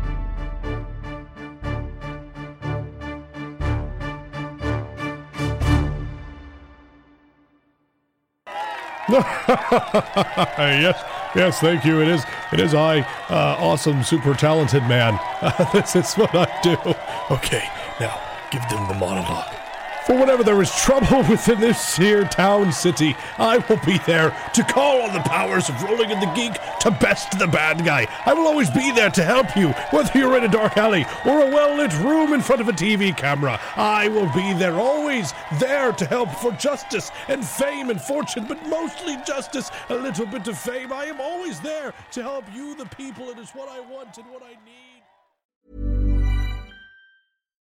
[LAUGHS] yes, yes, thank you. It is, it is I, uh, awesome, super talented man. [LAUGHS] this is what I do. Okay, now give them the monologue. For whenever there is trouble [LAUGHS] within this here town city, I will be there to call on the powers of Rolling in the Geek to best the bad guy. I will always be there to help you, whether you're in a dark alley or a well lit room in front of a TV camera. I will be there, always there to help for justice and fame and fortune, but mostly justice, a little bit of fame. I am always there to help you, the people. It is what I want and what I need.